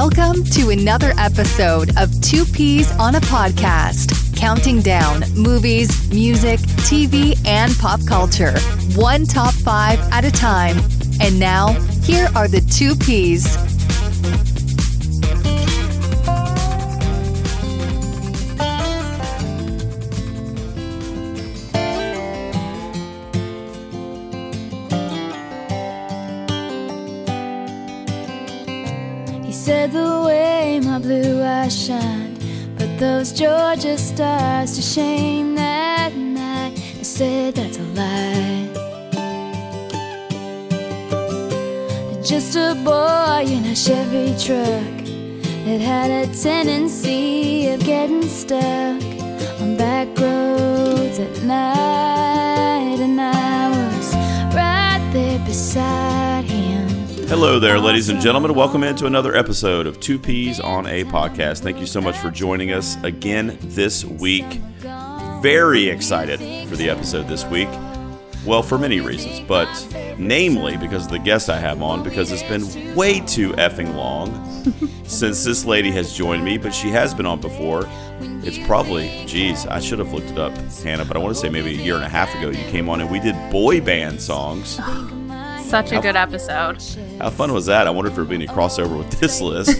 Welcome to another episode of Two Peas on a Podcast, counting down movies, music, TV, and pop culture, one top five at a time. And now, here are the two Peas. He the way my blue eyes shined, put those Georgia stars to shame that night. I said that's a lie. Just a boy in a Chevy truck that had a tendency of getting stuck on back roads at night, and I was right there beside. Hello there, ladies and gentlemen. Welcome into another episode of Two Peas on a Podcast. Thank you so much for joining us again this week. Very excited for the episode this week. Well, for many reasons, but namely because of the guest I have on, because it's been way too effing long since this lady has joined me, but she has been on before. It's probably, geez, I should have looked it up, Hannah, but I want to say maybe a year and a half ago you came on and we did boy band songs. Oh Such a good episode. How fun was that? I wonder if there'd be any crossover with this list.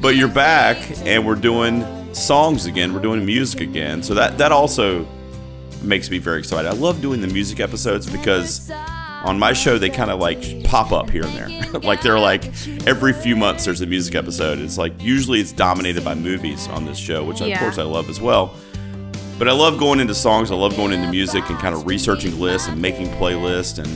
but you're back, and we're doing songs again. We're doing music again. So that that also makes me very excited. I love doing the music episodes because on my show they kind of like pop up here and there. like they're like every few months there's a music episode. It's like usually it's dominated by movies on this show, which of course I love as well. But I love going into songs. I love going into music and kind of researching lists and making playlists. And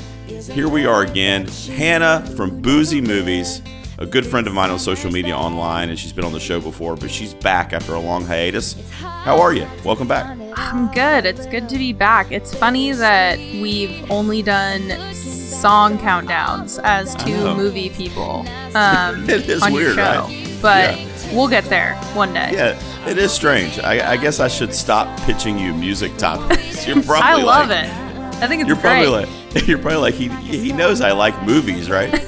here we are again. Hannah from Boozy Movies, a good friend of mine on social media online, and she's been on the show before, but she's back after a long hiatus. How are you? Welcome back. I'm good. It's good to be back. It's funny that we've only done song countdowns as two movie people um, It is on your weird, show, right? but Yeah. we'll get there one day. Yeah, it is strange. I, I guess I should stop pitching you music topics. You're probably I love like, it. I think it's You're great. probably like you're probably like he he knows I like movies, right?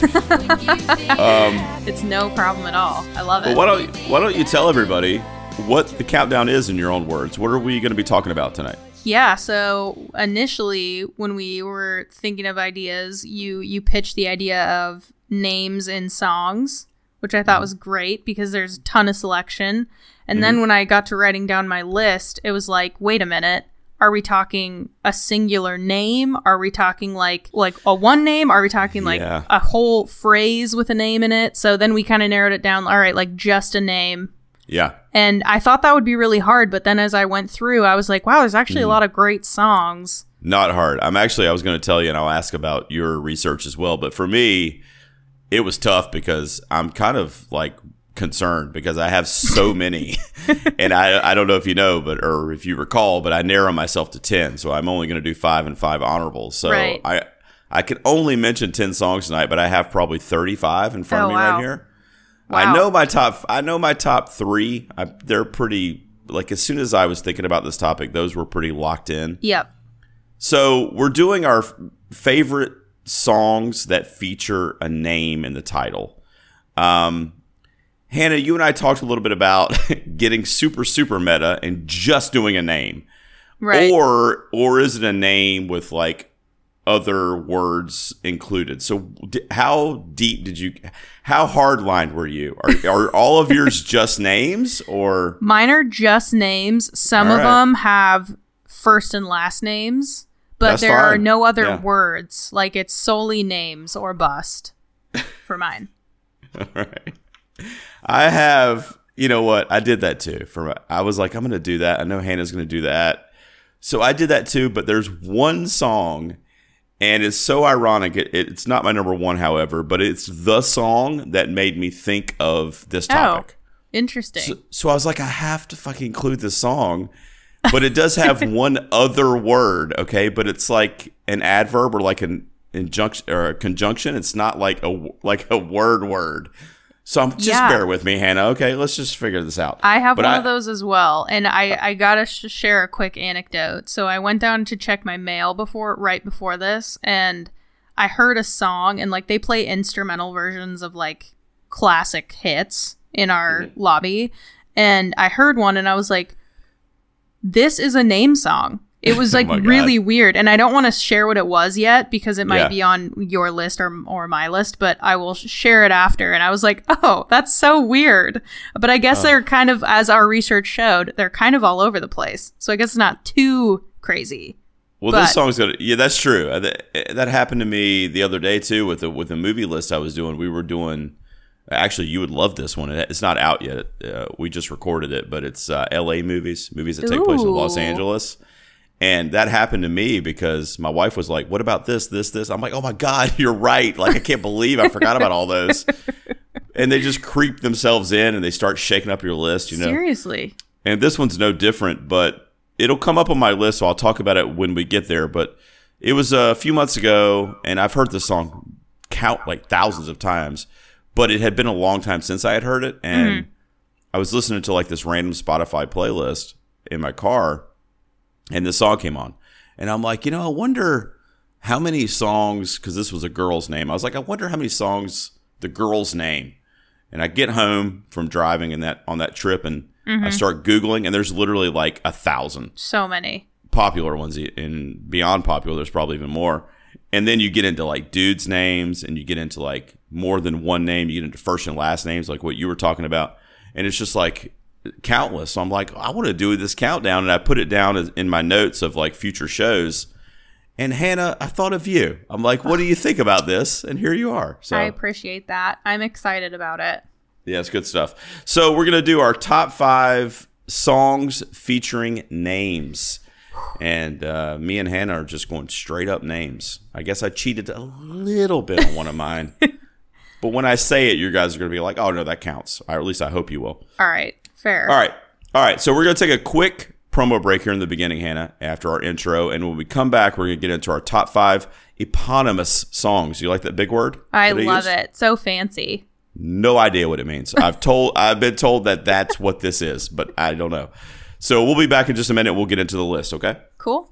Um, it's no problem at all. I love Well, it. why don't why don't you tell everybody what the countdown is in your own words? What are we going to be talking about tonight? Yeah, so initially when we were thinking of ideas, you you pitched the idea of names in songs, which I thought mm-hmm. was great because there's a ton of selection. And then mm-hmm. when I got to writing down my list, it was like, wait a minute, are we talking a singular name? Are we talking like like a one name? Are we talking like Yeah. a whole phrase with a name in it? So then we kind of narrowed it down. All right, like just a name. Yeah, And I thought that would be really hard, but then as I went through, I was like, wow, there's actually a hmm. lot of great songs. not hard. I'm actually I was going to tell you, and I'll ask about your research as well. But for me, it was tough because I'm kind of like concerned because I have so many, and I I don't know if you know, but or if you recall, but I narrow myself to ten, so I'm only going to do five and five honorables. So Right. I I can only mention ten songs tonight, but I have probably 35 in front Oh, of me wow. right here. I know my top. I know my top three. I, they're pretty. Like as soon as I was thinking about this topic, those were pretty locked in. Yep. So we're doing our f- favorite songs that feature a name in the title. Um, Hannah, you and I talked a little bit about getting super super meta and just doing a name, Right. or or is it a name with like other words included? So d- how deep did you? How hard lined were you? Are, are all of yours just names or? Mine are just names. Some All of right. them have first and last names, but That's there are no other Yeah. words. Like it's solely names or bust for mine. All right. I have, you know what? I did that too. For I was like, I'm going to do that. I know Hannah's going to do that. So I did that too. But there's one song, and it's so ironic. It, it's not my number one, however, but it's the song that made me think of this oh, topic. Interesting. So, so I was like, I have to fucking include this song. But it does have one other word, okay? But it's like an adverb or like an injunction or a conjunction. It's not like a like a word word. So I'm just Yeah. bear with me, Hannah. Okay, let's just figure this out. I have But one I- of those as well, and I I gotta sh- share a quick anecdote. So I went down to check my mail before right before this, and I heard a song, and like they play instrumental versions of like classic hits in our Mm-hmm. lobby, and I heard one, and I was like, "This is a name song." It was like Oh really weird, and I don't want to share what it was yet because it might Yeah. be on your list or or my list, but I will share it after. And I was like, "Oh, that's so weird," but I guess they're kind of, as our research showed, they're kind of all over the place. So I guess it's not too crazy. Well, But- this song's gonna. Yeah, that's true. Uh, That, that happened to me the other day too with the with the movie list I was doing. We were doing. Actually, you would love this one. It's not out yet. Uh, we just recorded it, but it's uh, L.A. movies, movies that take place in Los Angeles. And that happened to me because my wife was like, "What about this, this, this?" I'm like, "Oh my god, you're right! Like I can't believe I forgot about all those." And they just creep themselves in and they start shaking up your list. You know, Seriously. and this one's no different, but it'll come up on my list, so I'll talk about it when we get there. But it was a few months ago, and I've heard this song count like thousands of times, but it had been a long time since I had heard it, and mm-hmm. I was listening to like this random Spotify playlist in my car, and this song came on, and I'm like, you know, I wonder how many songs because this was a girl's name. I was like, I wonder how many songs the girl's name. And I get home from driving in that on that trip, and I mm-hmm. start googling, and there's literally like a thousand So many. popular ones, and beyond popular, there's probably even more. And then you get into like dudes' names, and you get into like more than one name. You get into first and last names, like what you were talking about, and it's just like countless. So I'm like, I want to do this countdown, and I put it down in my notes of like future shows. And Hannah, I thought of you. I'm like, what do you think about this? And here you are. So I appreciate that. I'm excited about it. yeah, it's good stuff. So we're gonna do our top five songs featuring names, and uh, me and Hannah are just going straight up names. I guess I cheated a little bit on one of mine, but when I say it, you guys are gonna be like, "Oh no, that counts." Or at least I hope you will. All right. Fair. All right, all right. So we're gonna take a quick promo break here in the beginning, Hannah, after our intro, and when we come back, we're gonna get into our top five eponymous songs. You like that big word? I love used? it. So fancy. No idea what it means. I've told I've been told that that's what this is, but I don't know. So we'll be back in just a minute. We'll get into the list, okay? Cool.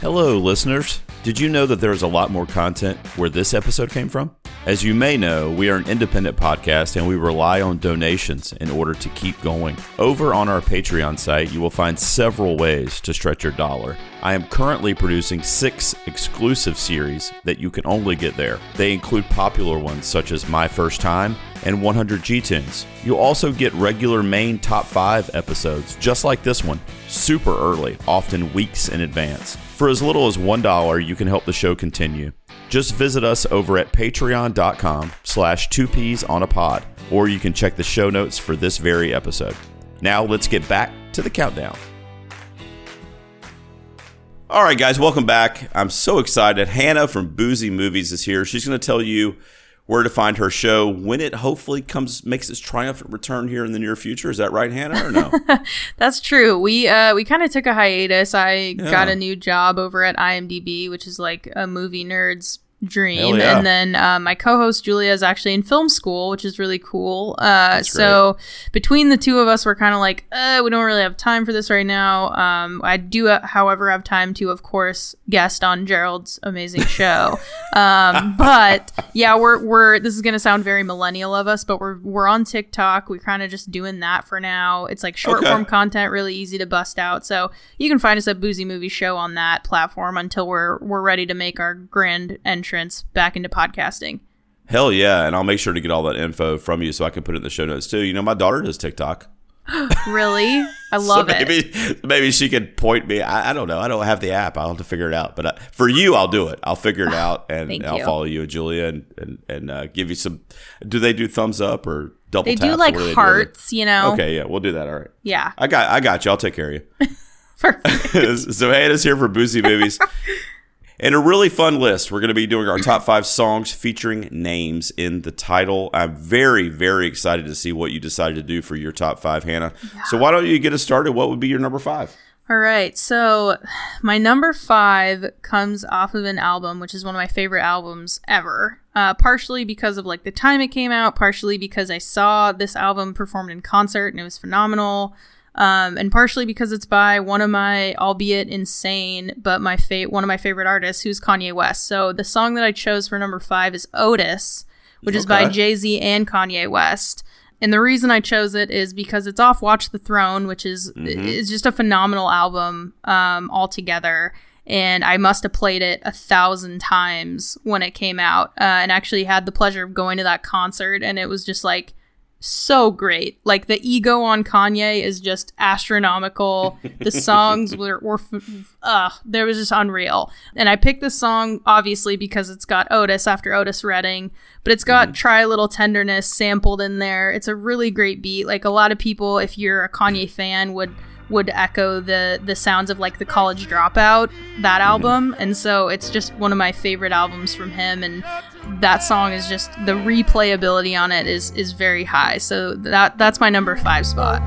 Hello, listeners. Did you know that there is a lot more content where this episode came from? As you may know, we are an independent podcast and we rely on donations in order to keep going. Over on our Patreon site, you will find several ways to stretch your dollar. I am currently producing six exclusive series that you can only get there. They include popular ones such as My First Time and 100 G Tunes. You'll also get regular main top 5 episodes, just like this one, super early, often weeks in advance. For as little as $1, you can help the show continue. Just visit us over at patreon.com slash two peas on a pod, or you can check the show notes for this very episode. Now let's get back to the countdown. All right, guys, welcome back. I'm so excited. Hannah from Boozy Movies is here. She's going to tell you where to find her show when it hopefully comes makes its triumphant return here in the near future. Is that right, Hannah, or no? That's true. We uh we kind of took a hiatus. I got a new job over at IMDb, which is like a movie nerd's dream. Yeah. And then uh, my co-host Julia is actually in film school, which is really cool. Uh, so between the two of us, we're kind of like, uh, we don't really have time for this right now. Um, I do, uh, however, have time to, of course, guest on Gerald's amazing show. um, but yeah, we're we're this is gonna sound very millennial of us, but we're we're on TikTok. We're kind of just doing that for now. It's like short Okay. form content, really easy to bust out. So you can find us at Boozy Movie Show on that platform until we're we're ready to make our grand entrance back into podcasting. Hell yeah. And I'll make sure to get all that info from you so I can put it in the show notes too. You know, my daughter does TikTok. Really, I love so it. maybe, Maybe she could point me. I, I don't know. I don't have the app. I'll have to figure it out. But uh, for you, I'll do it. I'll figure it out and I'll follow you and Julia and, and, and uh, give you some. Do they do thumbs up or double They do like what do hearts, you know. Okay, yeah, we'll do that. All right. Yeah. I got I got you. I'll take care of you. Perfect. so Hannah's here for Boozy Movies. And a really fun list. We're going to be doing our top five songs featuring names in the title. I'm very, very excited to see what you decided to do for your top five, Hannah. So why don't you get us started? What would be your number five? All right. So my number five comes off of an album, which is one of my favorite albums ever. Uh, partially because of like the time it came out, partially because I saw this album performed in concert and it was phenomenal. Um, and partially because it's by one of my, albeit insane, but my fa- one of my favorite artists, who's Kanye West. So the song that I chose for number five is Otis, which is by Jay Z and Kanye West. And the reason I chose it is because it's off Watch the Throne, which is is just a phenomenal album um, altogether. And I must have played it a thousand times when it came out, uh, and actually had the pleasure of going to that concert. And it was just like so great. Like the ego on Kanye is just astronomical. The songs were, were f- uh, there was just unreal. And I picked this song obviously because it's got Otis after Otis Redding, but it's got Try a Little Tenderness sampled in there. It's a really great beat. Like a lot of people, if you're a Kanye fan, would would echo the the sounds of like the college dropout that album and so it's just one of my favorite albums from him and that song is just the replayability on it is is very high. So that that's my number five spot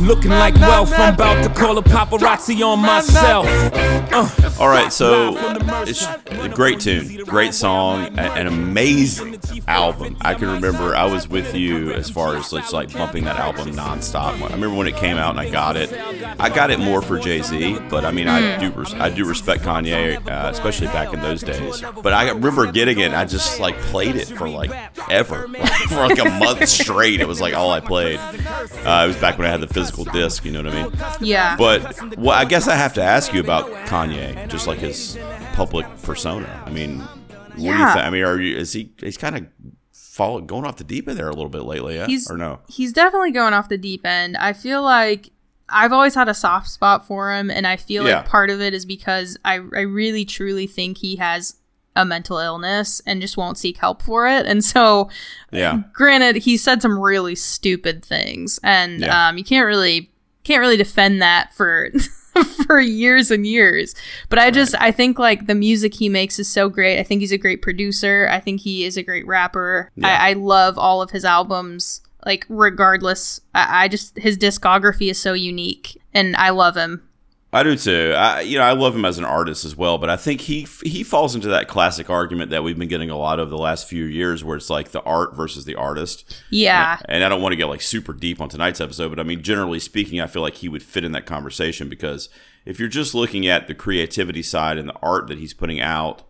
looking like wealth. I'm about to call a paparazzi on myself. Uh, All right, so it's a great tune, great song, an amazing album. I can remember I was with you as far as just like bumping that album nonstop. I remember when it came out and I got it. I got it more for Jay Z, but I mean I do res- I do respect Kanye, uh, especially back in those days. But I remember getting it. and I just like played it for like ever, for like a month straight. It was like all I played. Uh, it was back when I had the physical disc. You know what I mean? yeah But well, I guess I have to ask you about Kanye, just like his public persona. I mean, what do you Yeah. think? I mean, are you is he he's kind of fall going off the deep end there a little bit lately? Yeah, he's or no? he's definitely going off the deep end i feel like i've always had a soft spot for him and i feel Yeah. like part of it is because i i really truly think he has a mental illness and just won't seek help for it. And so Yeah, granted he said some really stupid things and Yeah. um you can't really can't really defend that for for years and years. But i just i think like the music he makes is so great. I think he's a great producer. I think he is a great rapper. Yeah. I, I love all of his albums like regardless. I, I just his discography is so unique and i love him I do too. I you know I love him as an artist as well, but I think he he falls into that classic argument that we've been getting a lot of the last few years, where it's like the art versus the artist. yeah And I don't want to get like super deep on tonight's episode, but I mean, generally speaking, I feel like he would fit in that conversation because if you're just looking at the creativity side and the art that he's putting out,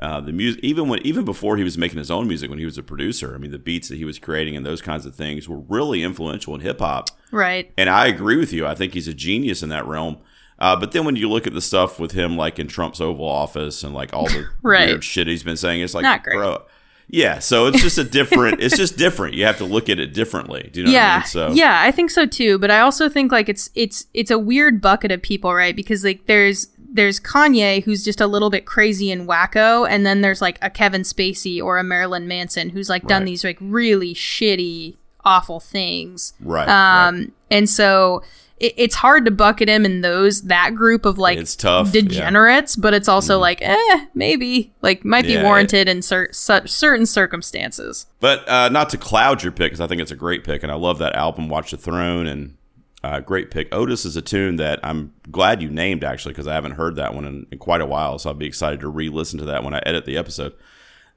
uh, the music, even when even before he was making his own music, when he was a producer, I mean, the beats that he was creating and those kinds of things were really influential in hip hop. right And I agree with you. I think he's a genius in that realm. Uh, but then when you look at the stuff with him, like in Trump's Oval Office and like all the Right. weird shit he's been saying, it's like, bro, yeah. So it's just a different. it's just different. You have to look at it differently. Do you know what I yeah mean? So yeah i think so too but i also think like it's it's it's a weird bucket of people right because like there's there's kanye who's just a little bit crazy and wacko and then there's like a kevin spacey or a marilyn manson who's like done Right. these like really shitty awful things Right, um right. and so it, it's hard to bucket him in those that group of like It's tough, yeah. Degenerates but it's also like eh maybe like might Yeah, be warranted in cer- cer- certain circumstances But uh, not to cloud your pick, because I think it's a great pick, and I love that album, Watch the Throne, and uh, great pick. Otis is a tune that I'm glad you named actually, because I haven't heard that one in, in quite a while, so I'll be excited to re-listen to that when I edit the episode.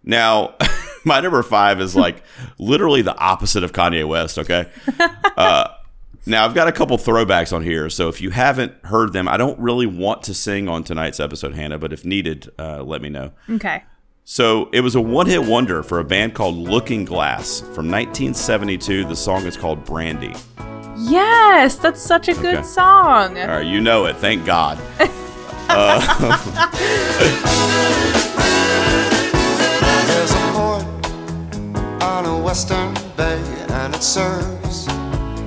Now, my number five is like literally the opposite of Kanye West. Okay, uh, Now, I've got a couple throwbacks on here, so if you haven't heard them, I don't really want to sing on tonight's episode, Hannah, but if needed, uh, let me know. Okay. So it was a one hit wonder for a band called Looking Glass from 1972. The song is called Brandy. Yes, that's such a good song. All right, you know it. Thank God. There's a port on a western bay, and it serves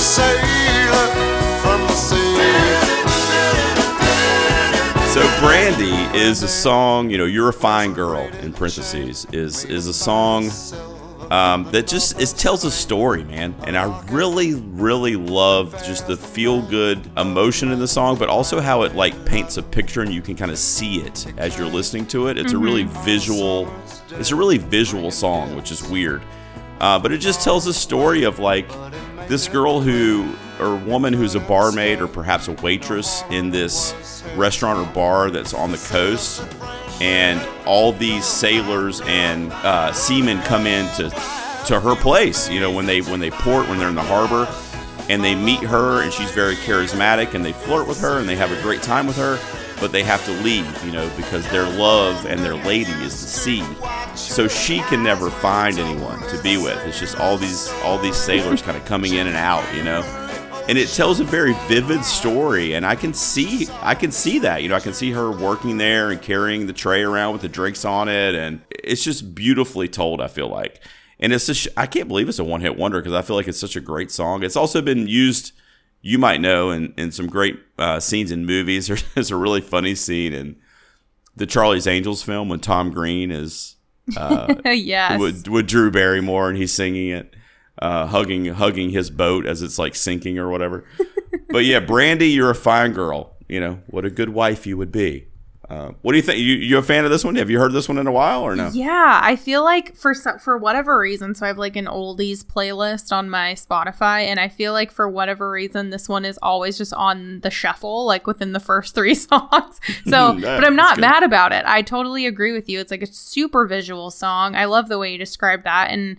steal sailor from the sea. So Brandy is a song, you know, You're a Fine Girl, in parentheses, is is a song um, that just it tells a story, man. And I really, really love just the feel good emotion in the song, but also how it like paints a picture and you can kind of see it as you're listening to it. It's a really visual, it's a really visual song, which is weird. Uh, but it just tells a story of like this girl who or woman who's a barmaid or perhaps a waitress in this restaurant or bar that's on the coast. And all these sailors and uh, seamen come in to to her place you know when they when they port when they're in the harbor. And they meet her and she's very charismatic and they flirt with her and they have a great time with her but they have to leave you know because their love and their lady is the sea so she can never find anyone to be with. It's just all these all these sailors kind of coming in and out you know? And it tells a very vivid story and i can see i can see that you know i can see her working there and carrying the tray around with the drinks on it and it's just beautifully told i feel like. And it's just i can't believe it's a one-hit wonder because i feel like it's such a great song. It's also been used you might know in, in some great uh, scenes in movies. There's a really funny scene in the charlie's angels film when tom green is yes. with, with Drew Barrymore and he's singing it, uh, hugging hugging his boat as it's like sinking or whatever. but yeah, Brandy, you're a fine girl. You know what a good wife you would be. Uh, what do you think? You you a fan of this one? Have you heard this one in a while or no? Yeah, I feel like for so- for whatever reason, so I have like an oldies playlist on my Spotify, and I feel like for whatever reason, this one is always just on the shuffle, like within the first three songs. So, but I'm not mad about it. I totally agree with you. It's like a super visual song. I love the way you described that, and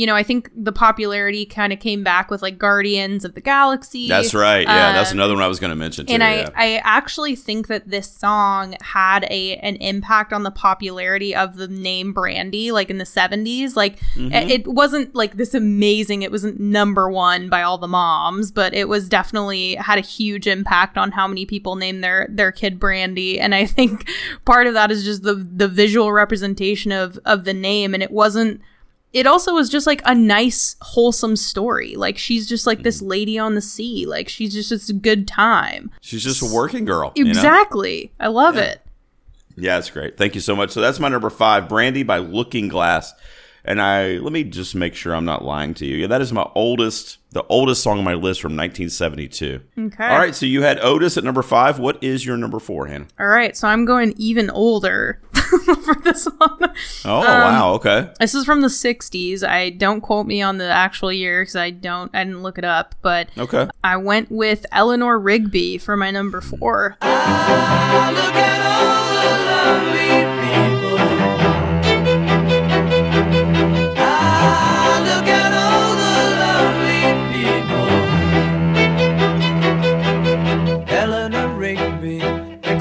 you know, I think the popularity kind of came back with like Guardians of the Galaxy. That's right. Yeah, that's Um, another one I was going to mention too. and I, yeah. I actually think that this song had a an impact on the popularity of the name Brandy, like in the seventies. Like Mm-hmm. it, it wasn't like this amazing. It wasn't number one by all the moms, but it was definitely had a huge impact on how many people name their their kid Brandy. And I think part of that is just the the visual representation of of the name. And it wasn't it also was just like a nice wholesome story like she's just like Mm-hmm. this lady on the sea like she's just it's a good time She's just a working girl. you know? exactly i love it Yeah, it's great. Thank you so much. So that's my number five, Brandy by Looking Glass. And I let me just make sure I'm not lying to you. Yeah, that is my oldest, the oldest song on my list from 1972. okay All right, so you had Otis at number five. What is your number four, Hannah? all right so i'm going even older for this one Oh Um, wow, okay. this is from the 60s i don't quote me on the actual year because i don't i didn't look it up but Okay. i went with eleanor rigby for my number four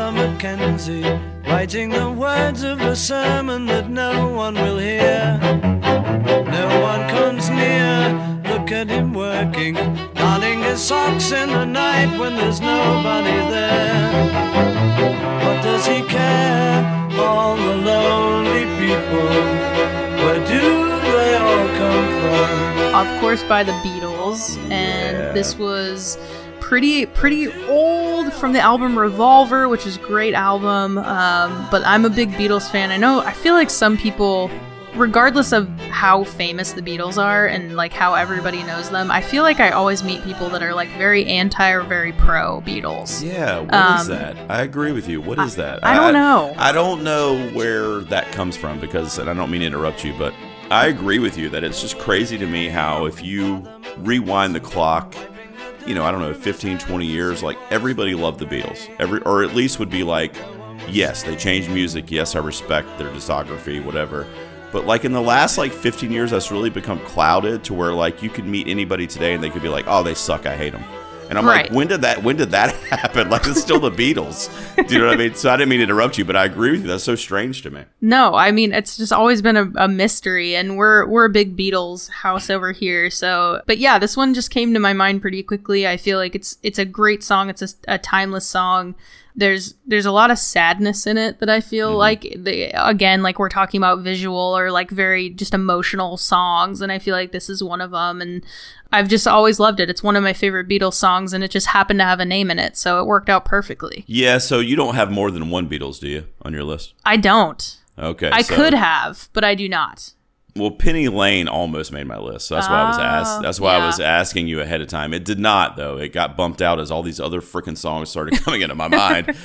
Father McKenzie writing the words of a sermon that no one will hear. No one comes near, look at him working, darning his socks in the night when there's nobody there. What does he care? All the lonely people, where do they all come from? of course by the Beatles, and this was pretty pretty old from the album Revolver, which is a great album. Um, but I'm a big Beatles fan. I know I feel like some people, regardless of how famous the Beatles are and like how everybody knows them, I feel like I always meet people that are like very anti or very pro Beatles. Yeah, what is Um, that? I agree with you. What is that? I don't know. I don't know where that comes from because, and I don't mean to interrupt you, but I agree with you that it's just crazy to me how if you rewind the clock, you know, I don't know, 15, 20 years, like everybody loved the Beatles. Every, or at least would be like, yes, they changed music. Yes, I respect their discography, whatever. But like in the last like 15 years, that's really become clouded to where like you could meet anybody today and they could be like, oh, they suck. I hate them. And I'm Right. like, when did that? When did that happen? Like it's still the Beatles. Do you know what I mean? So I didn't mean to interrupt you, but I agree with you. That's so strange to me. No, I mean it's just always been a, a mystery, and we're we're a big Beatles house over here. So, but yeah, this one just came to my mind pretty quickly. I feel like it's it's a great song. It's a, a timeless song. There's there's a lot of sadness in it that I feel mm-hmm. like the, again like we're talking about visual or like very just emotional songs, and I feel like this is one of them. And I've just always loved it. It's one of my favorite Beatles songs, and it just happened to have a name in it, so it worked out perfectly. Yeah. So you don't have more than one Beatles, do you, on your list? I don't. Okay. I so- could have, but I do not. Well, Penny Lane almost made my list. So that's why I was asked. Oh, That's why I was asking you ahead of time. It did not, though. It got bumped out as all these other freaking songs started coming into my mind.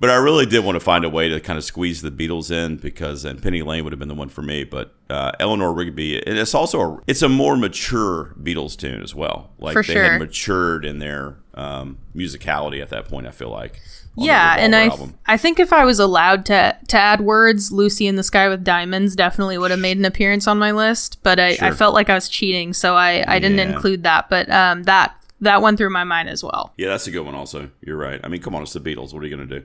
But I really did want to find a way to kind of squeeze the Beatles in because, and Penny Lane would have been the one for me. But uh, Eleanor Rigby, and it's also a, it's a more mature Beatles tune as well. Like For they sure. had matured in their um, musicality at that point. I feel like. Yeah and i album. i think if i was allowed to to add words lucy in the sky with diamonds definitely would have made an appearance on my list but i, I felt like i was cheating so i i didn't Yeah. include that but um that that went through my mind as well Yeah, that's a good one. Also, you're right. I mean, come on, it's the Beatles. What are you gonna do?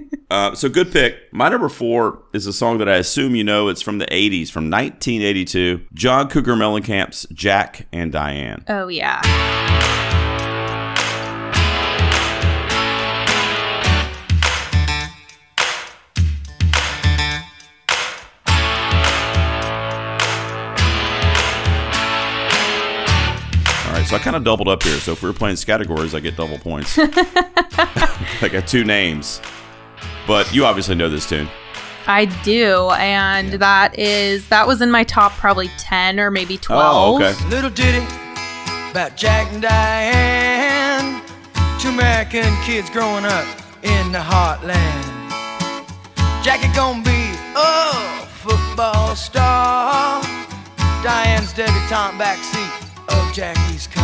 uh, so good pick. My number four is a song that I assume you know. It's from the '80s, from 1982. John Cougar Mellencamp's "Jack and Diane." oh yeah so I kind of doubled up here. So if we were playing categories, I get double points. I got two names, but you obviously know this tune. i do and that is that was in my top probably 10 or maybe 12 Oh, okay. Little ditty about Jack and Diane. Two American kids growing up in the heartland. Jackie gonna be a football star. Diane's debutante backseat of Jackie's car.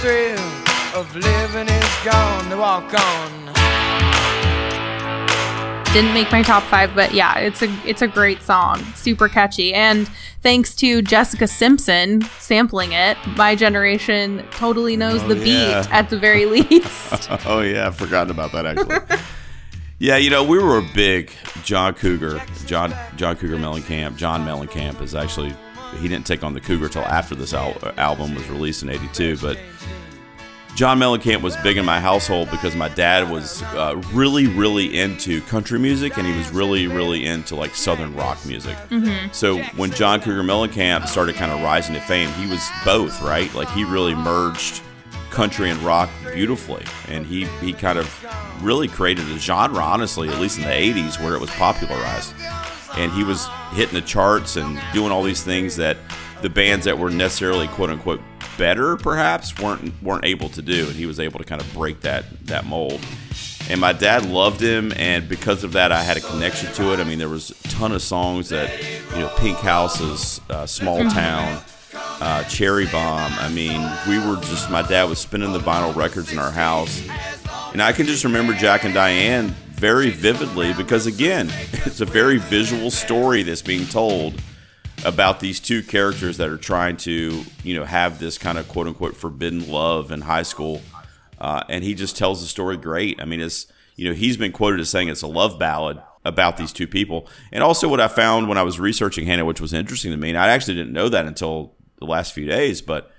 thrill of living is gone. To walk on. didn't make my top five, but yeah, it's a it's a great song, super catchy, and thanks to Jessica Simpson sampling it, my generation totally knows Oh, the beat at the very least. Oh yeah, I've forgotten about that actually. yeah, you know, we were a big John Cougar, John John Cougar Mellencamp. John Mellencamp is actually he didn't take on the Cougar till after this al- album was released in '82, but John Mellencamp was big in my household because my dad was uh, really, really into country music and he was really, really into like southern rock music. So when John Cougar Mellencamp started kind of rising to fame, he was both, right? Like he really merged country and rock beautifully, and he he kind of really created a genre, honestly, at least in the '80s, where it was popularized, and he was hitting the charts and doing all these things that the bands that were necessarily quote unquote better, perhaps, weren't weren't able to do, and he was able to kind of break that that mold. And my dad loved him, and because of that, I had a connection to it. I mean, there was a ton of songs that, you know, Pink Houses, uh, Small Town, uh, Cherry Bomb. I mean, we were just, my dad was spinning the vinyl records in our house. And I can just remember Jack and Diane very vividly because, again, it's a very visual story that's being told about these two characters that are trying to, you know, have this kind of quote unquote forbidden love in high school. Uh, and he just tells the story great. I mean, it's, you know, he's been quoted as saying it's a love ballad about these two people. And also, what I found when I was researching Hannah, which was interesting to me, and I actually didn't know that until the last few days, but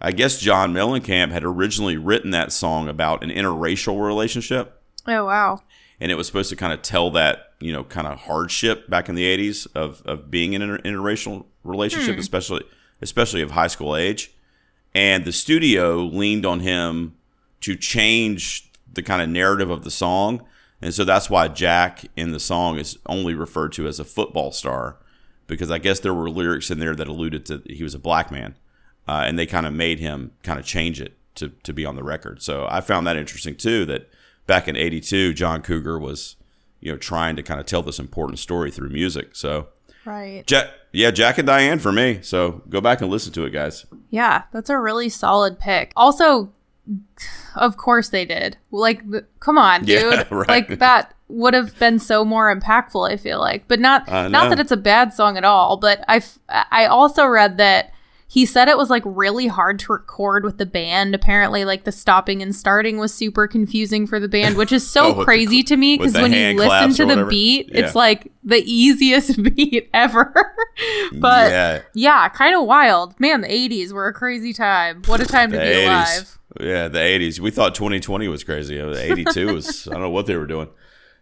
I guess John Mellencamp had originally written that song about an interracial relationship. Oh wow. And it was supposed to kind of tell that, you know, kind of hardship back in the 80s of, of being in an interracial relationship, especially especially of high school age. And the studio leaned on him to change the kind of narrative of the song. And so that's why Jack in the song is only referred to as a football star because I guess there were lyrics in there that alluded to he was a black man. Uh, and they kind of made him kind of change it to, to be on the record. So I found that interesting too that back in 82 John Cougar was you know trying to kind of tell this important story through music. So Right. Jack yeah, Jack and Diane for me. So go back and listen to it guys. Yeah, that's a really solid pick. Also, of course they did. Like, come on, dude. Yeah, right. Like that would have been so more impactful. I feel like, but not not that it's a bad song at all. But I I also read that he said it was like really hard to record with the band. Apparently, like the stopping and starting was super confusing for the band, which is so Oh, with the crazy to me because when you listen to the beat, Yeah. it's like the easiest beat ever. but Yeah. yeah, kind of wild. Man, the 80s were a crazy time. What a time to be 80s. alive. Yeah, the 80s. We thought 2020 was crazy. Uh, The 82 was, I don't know what they were doing.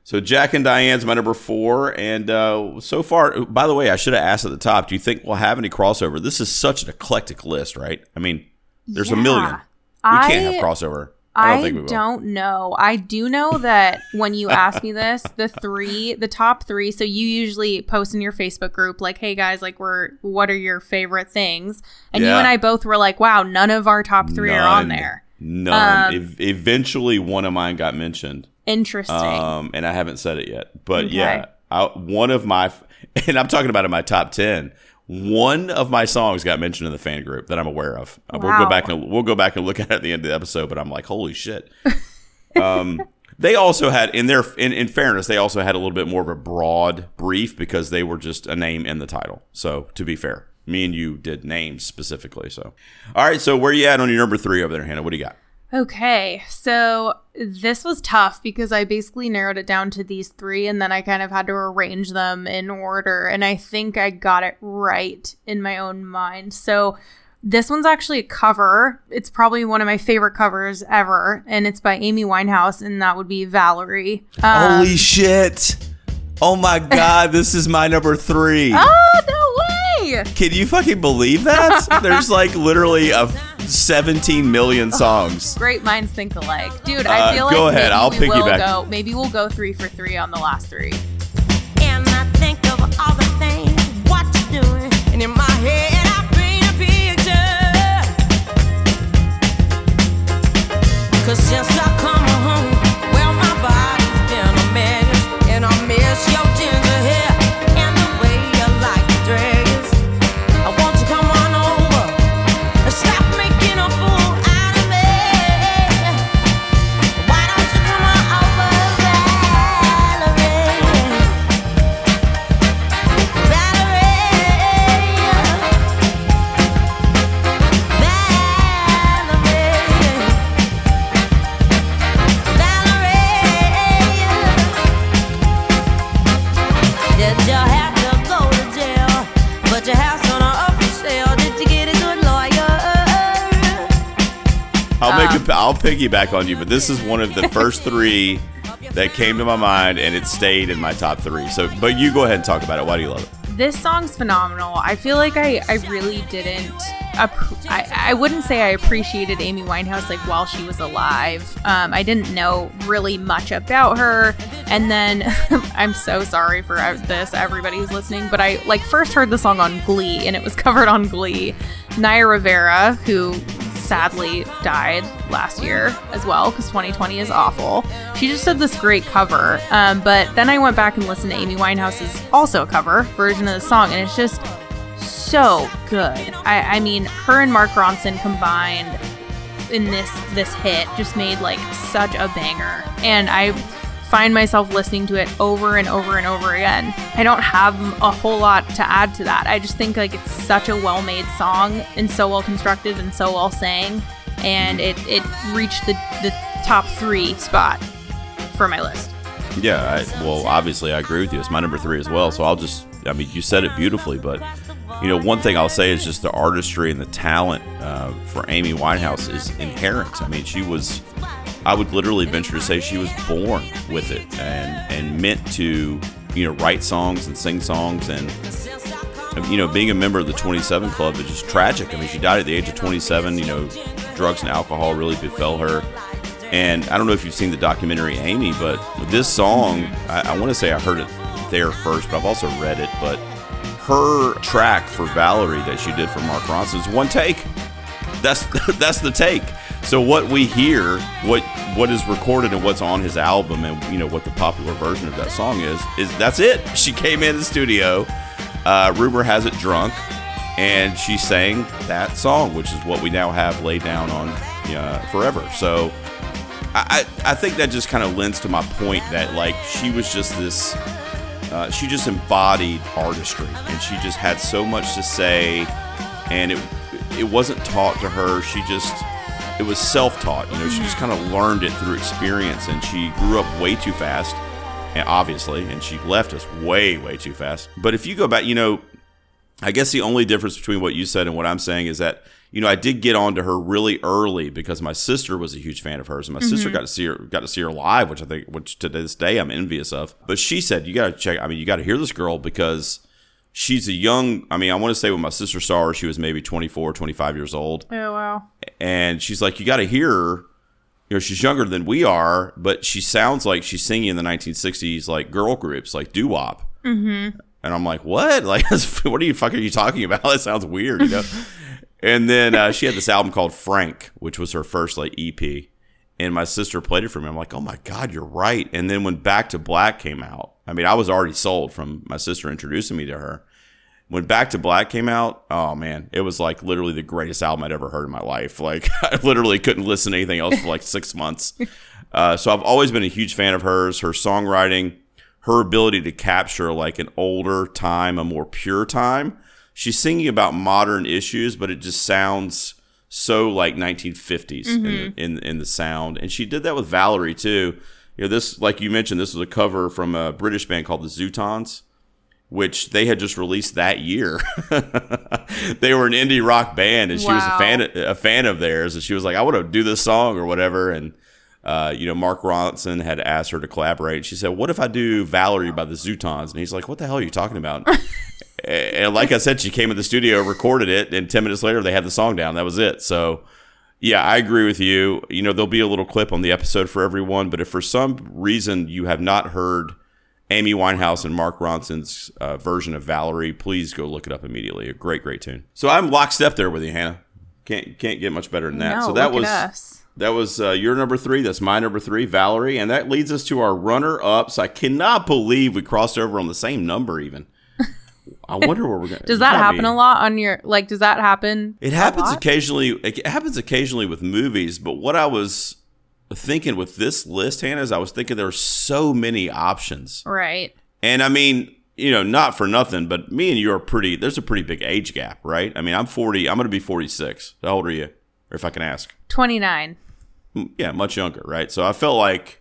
So Jack and Diane's my number four. And uh, so far, by the way, I should have asked at the top, do you think we'll have any crossover? This is such an eclectic list, right? I mean, there's a million. We I- can't have crossover. I I, don't think we will. don't know. I do know that when you ask me this, the three, the top three. So you usually post in your Facebook group, like, "Hey guys, like, we're what are your favorite things?" And you and I both were like, "Wow, none of our top three are on there." None. Um, Ev- eventually, one of mine got mentioned. Interesting. um, and I haven't said it yet. But Okay. yeah, I, one of my, and I'm talking about in my top ten. One of my songs got mentioned in the fan group that I'm aware of. Uh, We'll go back and we'll go back and look at it at the end of the episode. But I'm like, holy shit. um, they also had in their in, in fairness, they also had a little bit more of a broad brief because they were just a name in the title. So to be fair, me and you did names specifically. So all right, so where you at on your number three over there, Hannah? What do you got? Okay, so this was tough because I basically narrowed it down to these three and then I kind of had to arrange them in order. And I think I got it right in my own mind. So this one's actually a cover. It's probably one of my favorite covers ever. And it's by Amy Winehouse, and that would be Valerie. Um, Holy shit! Oh my god, this is my number three. oh, no way! Can you fucking believe that? There's like literally a 17 million songs. Great minds think alike. Dude, Uh, I feel like go ahead, maybe I'll we will piggyback. go maybe we'll go three for three on the last three. And I think of all the things what you're doing. And in my head, piggyback on you, but this is one of the first three that came to my mind, and it stayed in my top three. So, but you go ahead and talk about it. Why do you love it? this song's phenomenal. I feel like I, I really didn't. I, I wouldn't say I appreciated Amy Winehouse like while she was alive. Um, I didn't know really much about her, and then I'm so sorry for this, everybody who's listening. But I like first heard the song on Glee, and it was covered on Glee. Naya Rivera, who sadly died last year as well because 2020 is awful. She just did this great cover. Um, but then I went back and listened to Amy Winehouse's also cover version of the song, and it's just so good. I, I mean, her and Mark Ronson combined in this this hit just made like such a banger, and I find myself listening to it over and over and over again. I don't have a whole lot to add to that. I just think like it's such a well-made song and so well constructed and so well sang, and it it reached the the top three spot for my list. Yeah, I, well, obviously, I agree with you. It's my number three as well. So I'll just, I mean, you said it beautifully, but you know, one thing I'll say is just the artistry and the talent uh, for Amy Winehouse is inherent. I mean, she was, I would literally venture to say she was born with it and and meant to, you know, write songs and sing songs and. You know, being a member of the 27 Club is just tragic. I mean, she died at the age of 27. You know, drugs and alcohol really befell her. And I don't know if you've seen the documentary Amy, but this song, I, I want to say I heard it there first, but I've also read it. But her track for Valerie that she did for Mark Ronson is one take. That's that's the take. So what we hear, what what is recorded and what's on his album, and you know what the popular version of that song is, is that's it. She came in the studio. Uh, rumor has it drunk, and she sang that song, which is what we now have laid down on uh, forever. So I, I think that just kind of lends to my point that like she was just this uh, she just embodied artistry and she just had so much to say and it it wasn't taught to her she just it was self-taught you know she just mm-hmm. kind of learned it through experience and she grew up way too fast and obviously and she left us way way too fast but if you go back you know I guess the only difference between what you said and what I'm saying is that you know I did get onto her really early because my sister was a huge fan of hers, and my sister mm-hmm. got to see her got to see her live, which I think which to this day I'm envious of. But she said you got to check. I mean, you got to hear this girl because she's a young. I mean, I want to say when my sister saw her, she was maybe 24, 25 years old, Oh wow. and she's like, you got to hear her. You know, she's younger than we are, but she sounds like she's singing in the 1960s, like girl groups, like doo wop. Mm-hmm. And I'm like, what? Like, what are you fuck are you talking about? That sounds weird, you know. and then uh, she had this album called Frank, which was her first like EP. And my sister played it for me. I'm like, oh my god, you're right. And then when Back to Black came out, I mean, I was already sold from my sister introducing me to her. When Back to Black came out, oh man, it was like literally the greatest album I'd ever heard in my life. Like, I literally couldn't listen to anything else for like six months. Uh, so I've always been a huge fan of hers. Her songwriting, her ability to capture like an older time, a more pure time. She's singing about modern issues, but it just sounds so like 1950s in, the, in in the sound. And she did that with Valerie too. You know, this like you mentioned, this was a cover from a British band called the Zutons, which they had just released that year. they were an indie rock band, and she was a fan a fan of theirs, and she was like, "I want to do this song or whatever." And uh, you know, Mark Ronson had asked her to collaborate. She said, "What if I do Valerie by the Zutons?" And he's like, "What the hell are you talking about?" and like I said, she came in the studio, recorded it, and ten minutes later, they had the song down. That was it. So. Yeah, I agree with you. You know, there'll be a little clip on the episode for everyone, but if for some reason you have not heard Amy Winehouse and Mark Ronson's uh, version of Valerie, please go look it up immediately. A great, great tune. So I'm lockstep there with you, Hannah. Can't can't get much better than that. No, so that was that was uh, your number three. That's my number three, Valerie, and that leads us to our runner ups. I cannot believe we crossed over on the same number. Even I wonder where we're going. Does that happen a lot on your like? Does that happen? It happens occasionally. It happens occasionally with movies, but what I was thinking with this list, Hannah, is I was thinking there are so many options, Right. and I mean, you know, not for nothing, but me and you are pretty. There's a pretty big age gap, right? I mean, I'm 40. I'm going to be 46. How old are you? Or if I can ask, Twenty nine. Mm, yeah, much younger, right? So I felt like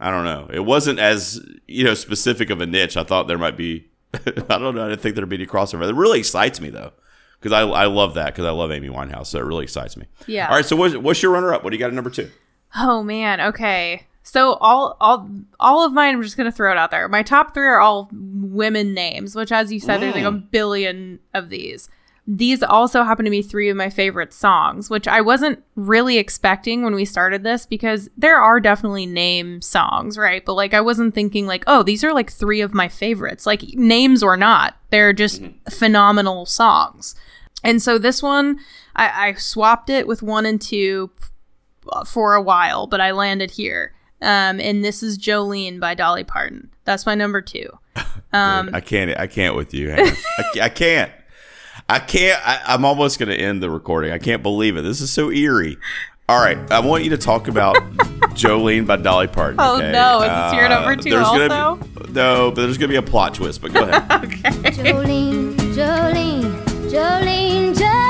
I don't know. It wasn't as you know specific of a niche. I thought there might be. I don't know. I didn't think there'd be any crossover. It really excites me though, because I I love that because I love Amy Winehouse. So it really excites me. Yeah. All right. So what's, what's your runner up? What do you got at number two? Oh man. Okay. So all all all of mine. I'm just gonna throw it out there. My top three are all women names, which, as you said, there's like a Mm. billion of these. These also happen to be three of my favorite songs, which I wasn't really expecting when we started this because there are definitely name songs, right? But like, I wasn't thinking, like, oh, these are like three of my favorites. Like, names or not, they're just phenomenal songs. And so this one, I, I swapped it with one and two for a while, but I landed here. Um, and this is Jolene by Dolly Parton. That's my number two. Um, Dude, I can't. I can't with you. I, I can't. I can't. I, I'm almost going to end the recording. I can't believe it. This is so eerie. All right, I want you to talk about Jolene by Dolly Parton. Oh, okay? no. Is this your uh, number two there's also? Gonna be, no, but there's going to be a plot twist. But go ahead. Jolene, Jolene, Jolene, Jolene.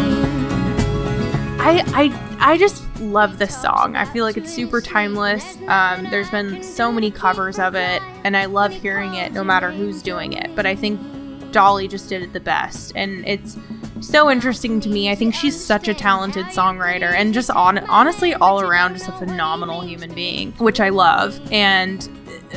I, I I just love this song. I feel like it's super timeless. Um, there's been so many covers of it, and I love hearing it no matter who's doing it. But I think Dolly just did it the best, and it's so interesting to me. I think she's such a talented songwriter, and just on honestly all around just a phenomenal human being, which I love. And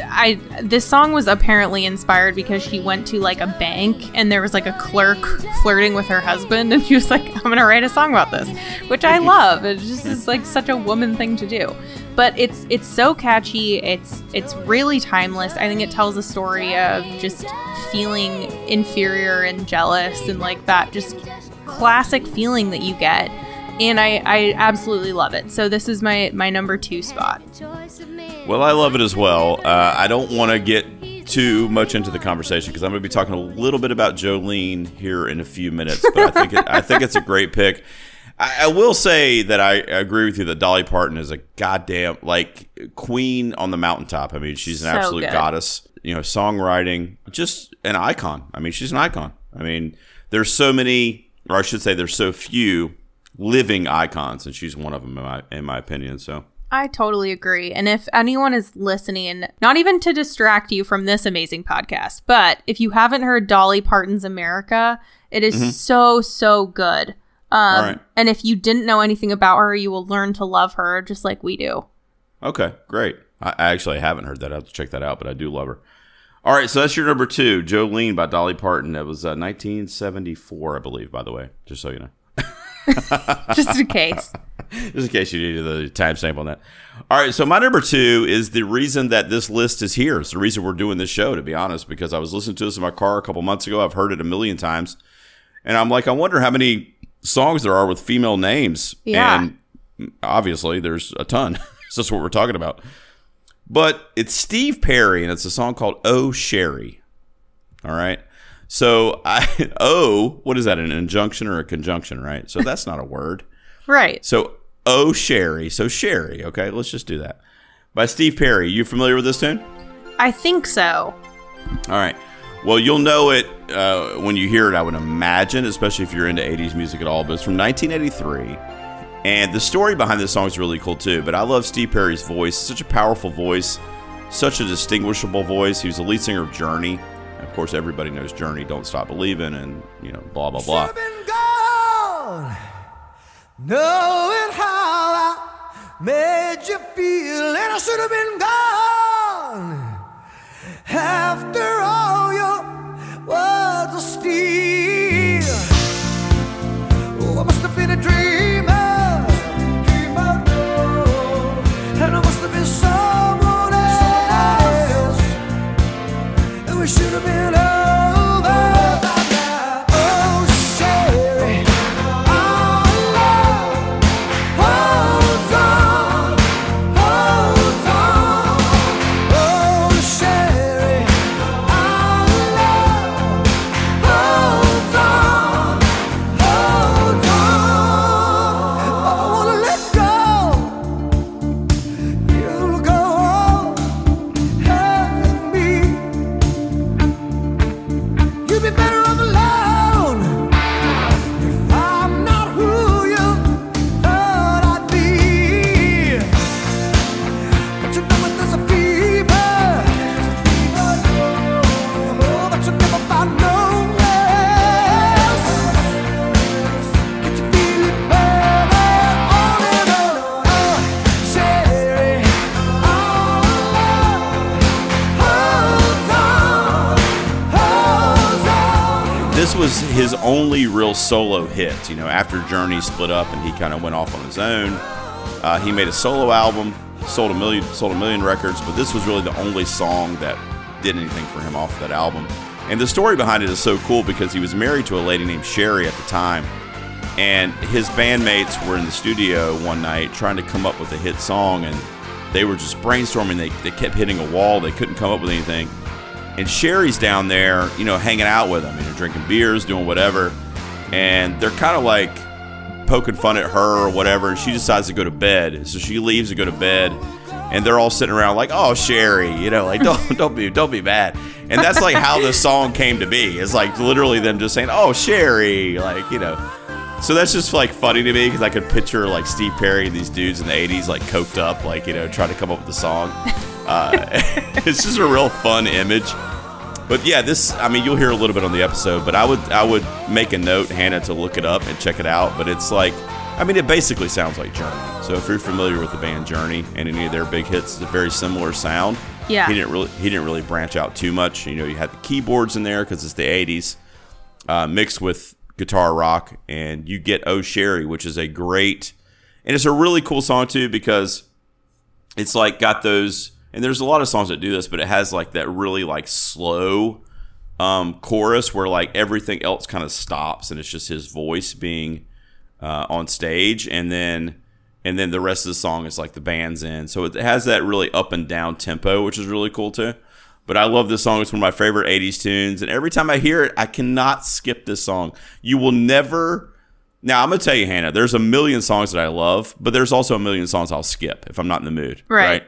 I this song was apparently inspired because she went to like a bank and there was like a clerk flirting with her husband and she was like I'm going to write a song about this which I love. It just is like such a woman thing to do. But it's it's so catchy. It's it's really timeless. I think it tells a story of just feeling inferior and jealous and like that just classic feeling that you get and I, I absolutely love it. So this is my my number two spot. Well, I love it as well. Uh, I don't want to get too much into the conversation because I'm going to be talking a little bit about Jolene here in a few minutes. But I think it, I think it's a great pick. I, I will say that I agree with you that Dolly Parton is a goddamn like queen on the mountaintop. I mean, she's an So absolute good. goddess. You know, songwriting, just an icon. I mean, she's an icon. I mean, there's so many, or I should say, there's so few living icons, and she's one of them in my in my opinion. So. I totally agree. And if anyone is listening, not even to distract you from this amazing podcast, but if you haven't heard Dolly Parton's America, it is Mhm. so, so good. Um, right. And if you didn't know anything about her, you will learn to love her just like we do. Okay, great. I, I actually haven't heard that. I have to check that out, but I do love her. All right, so that's your number two, Jolene by Dolly Parton. That was uh, 1974, I believe, by the way, just so you know. Just in case. just in case you needed the timestamp on that. All right, so my number two is the reason that this list is here. It's the reason we're doing this show, to be honest, because I was listening to this in my car a couple months ago. I've heard it a million times. And I'm like, I wonder how many songs there are with female names. Yeah. And obviously, there's a ton. so that's what we're talking about. But it's Steve Perry, and it's a song called Oh Sherrie. All right. So I oh, what is that? An injunction or a conjunction, right? So that's not a word. Right. So oh Sherrie. So Sherrie. Okay, let's just do that. By Steve Perry. You familiar with this tune? I think so. All right. Well, you'll know it uh, when you hear it, I would imagine, especially if you're into 80s music at all. But it's from 1983. And the story behind this song is really cool too. But I love Steve Perry's voice. Such a powerful voice, such a distinguishable voice. He was the lead singer of Journey. Course, everybody knows Journey, Don't Stop Believing, and, you know, blah, blah, blah. gone, knowing how I made you feel, and I should have been gone. Only real solo hit. You know, after Journey split up and he kind of went off on his own, uh, he made a solo album, sold a million, sold a million records. But this was really the only song that did anything for him off of that album. And the story behind it is so cool because he was married to a lady named Sherrie at the time, and his bandmates were in the studio one night trying to come up with a hit song, and they were just brainstorming. They, they kept hitting a wall. They couldn't come up with anything. And Sherrie's down there, you know, hanging out with them, you know, drinking beers, doing whatever. And they're kind of like poking fun at her or whatever. And she decides to go to bed. So she leaves to go to bed. And they're all sitting around like, "Oh, Sherrie, you know, like don't don't be don't be mad." And that's like how the song came to be. It's like literally them just saying, "Oh, Sherrie," like you know. So that's just like funny to me because I could picture like Steve Perry and these dudes in the '80s like coked up, like you know, trying to come up with a song. Uh, it's just a real fun image. But yeah, this I mean you'll hear a little bit on the episode, but I would I would make a note, Hannah, to look it up and check it out. But it's like I mean it basically sounds like Journey. So if you're familiar with the band Journey and any of their big hits, it's a very similar sound. Yeah. He didn't really he didn't really branch out too much. You know, you had the keyboards in there because it's the '80s, uh, mixed with guitar rock, and you get Oh Sherrie, which is a great and it's a really cool song too because it's like got those and there's a lot of songs that do this but it has like that really like slow um, chorus where like everything else kind of stops and it's just his voice being uh, on stage and then and then the rest of the song is like the band's in so it has that really up and down tempo which is really cool too but I love this song. It's one of my favorite 80s tunes. And every time I hear it, I cannot skip this song. You will never. Now, I'm going to tell you, Hannah, there's a million songs that I love, but there's also a million songs I'll skip if I'm not in the mood. Right.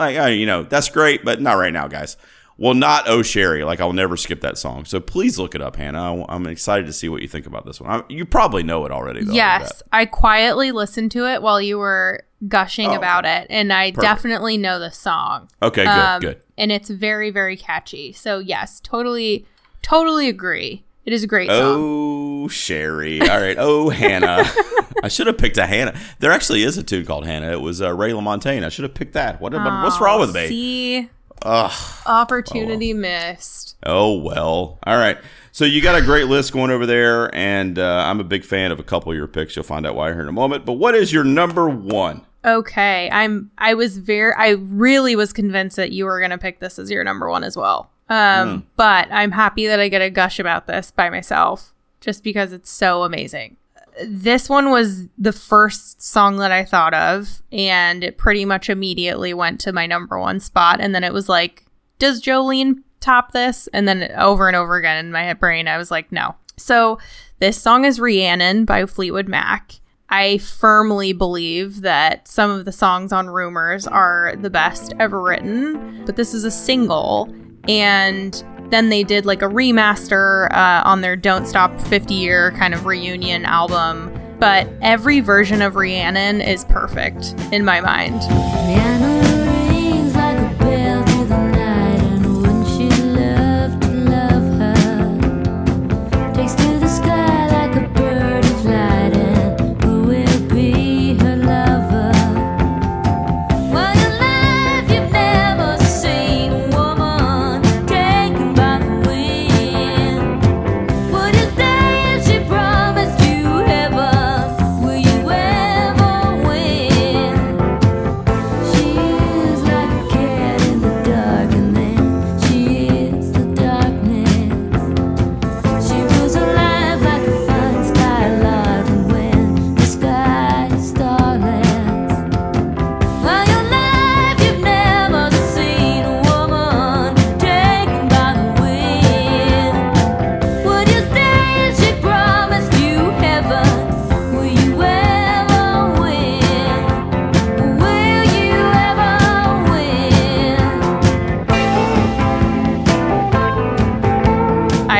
Like, uh, you know, that's great, but not right now, guys. Well, not Oh Sherrie. Like, I'll never skip that song. So please look it up, Hannah. I- I'm excited to see what you think about this one. I, you probably know it already, though. Yes, bet. I quietly listened to it while you were gushing Oh, about it, and I Perfect. definitely know the song. Okay, good, Um, good. And it's very, very catchy. So yes, totally, totally agree. It is a great song. Oh, Sherrie. All right. Oh, Hannah. I should have picked a Hannah. There actually is a tune called Hannah. It was uh, Ray LaMontagne. I should have picked that. What, about what's wrong with me? See, Ugh. opportunity missed. Oh, well. All right. So you got a great list going over there, and uh, I'm a big fan of a couple of your picks. You'll find out why here in a moment. But what is your number one? Okay, I'm. I was very. I really was convinced that you were gonna pick this as your number one as well. Um, but I'm happy that I get a gush about this by myself, just because it's so amazing. This one was the first song that I thought of, and it pretty much immediately went to my number one spot. And then it was like, does Jolene top this? And then over and over again in my brain, I was like, no. So this song is Rhiannon by Fleetwood Mac. I firmly believe that some of the songs on Rumors are the best ever written, but this is a single. And then they did like a remaster uh, on their Don't Stop 50 year kind of reunion album. But every version of Rhiannon is perfect in my mind.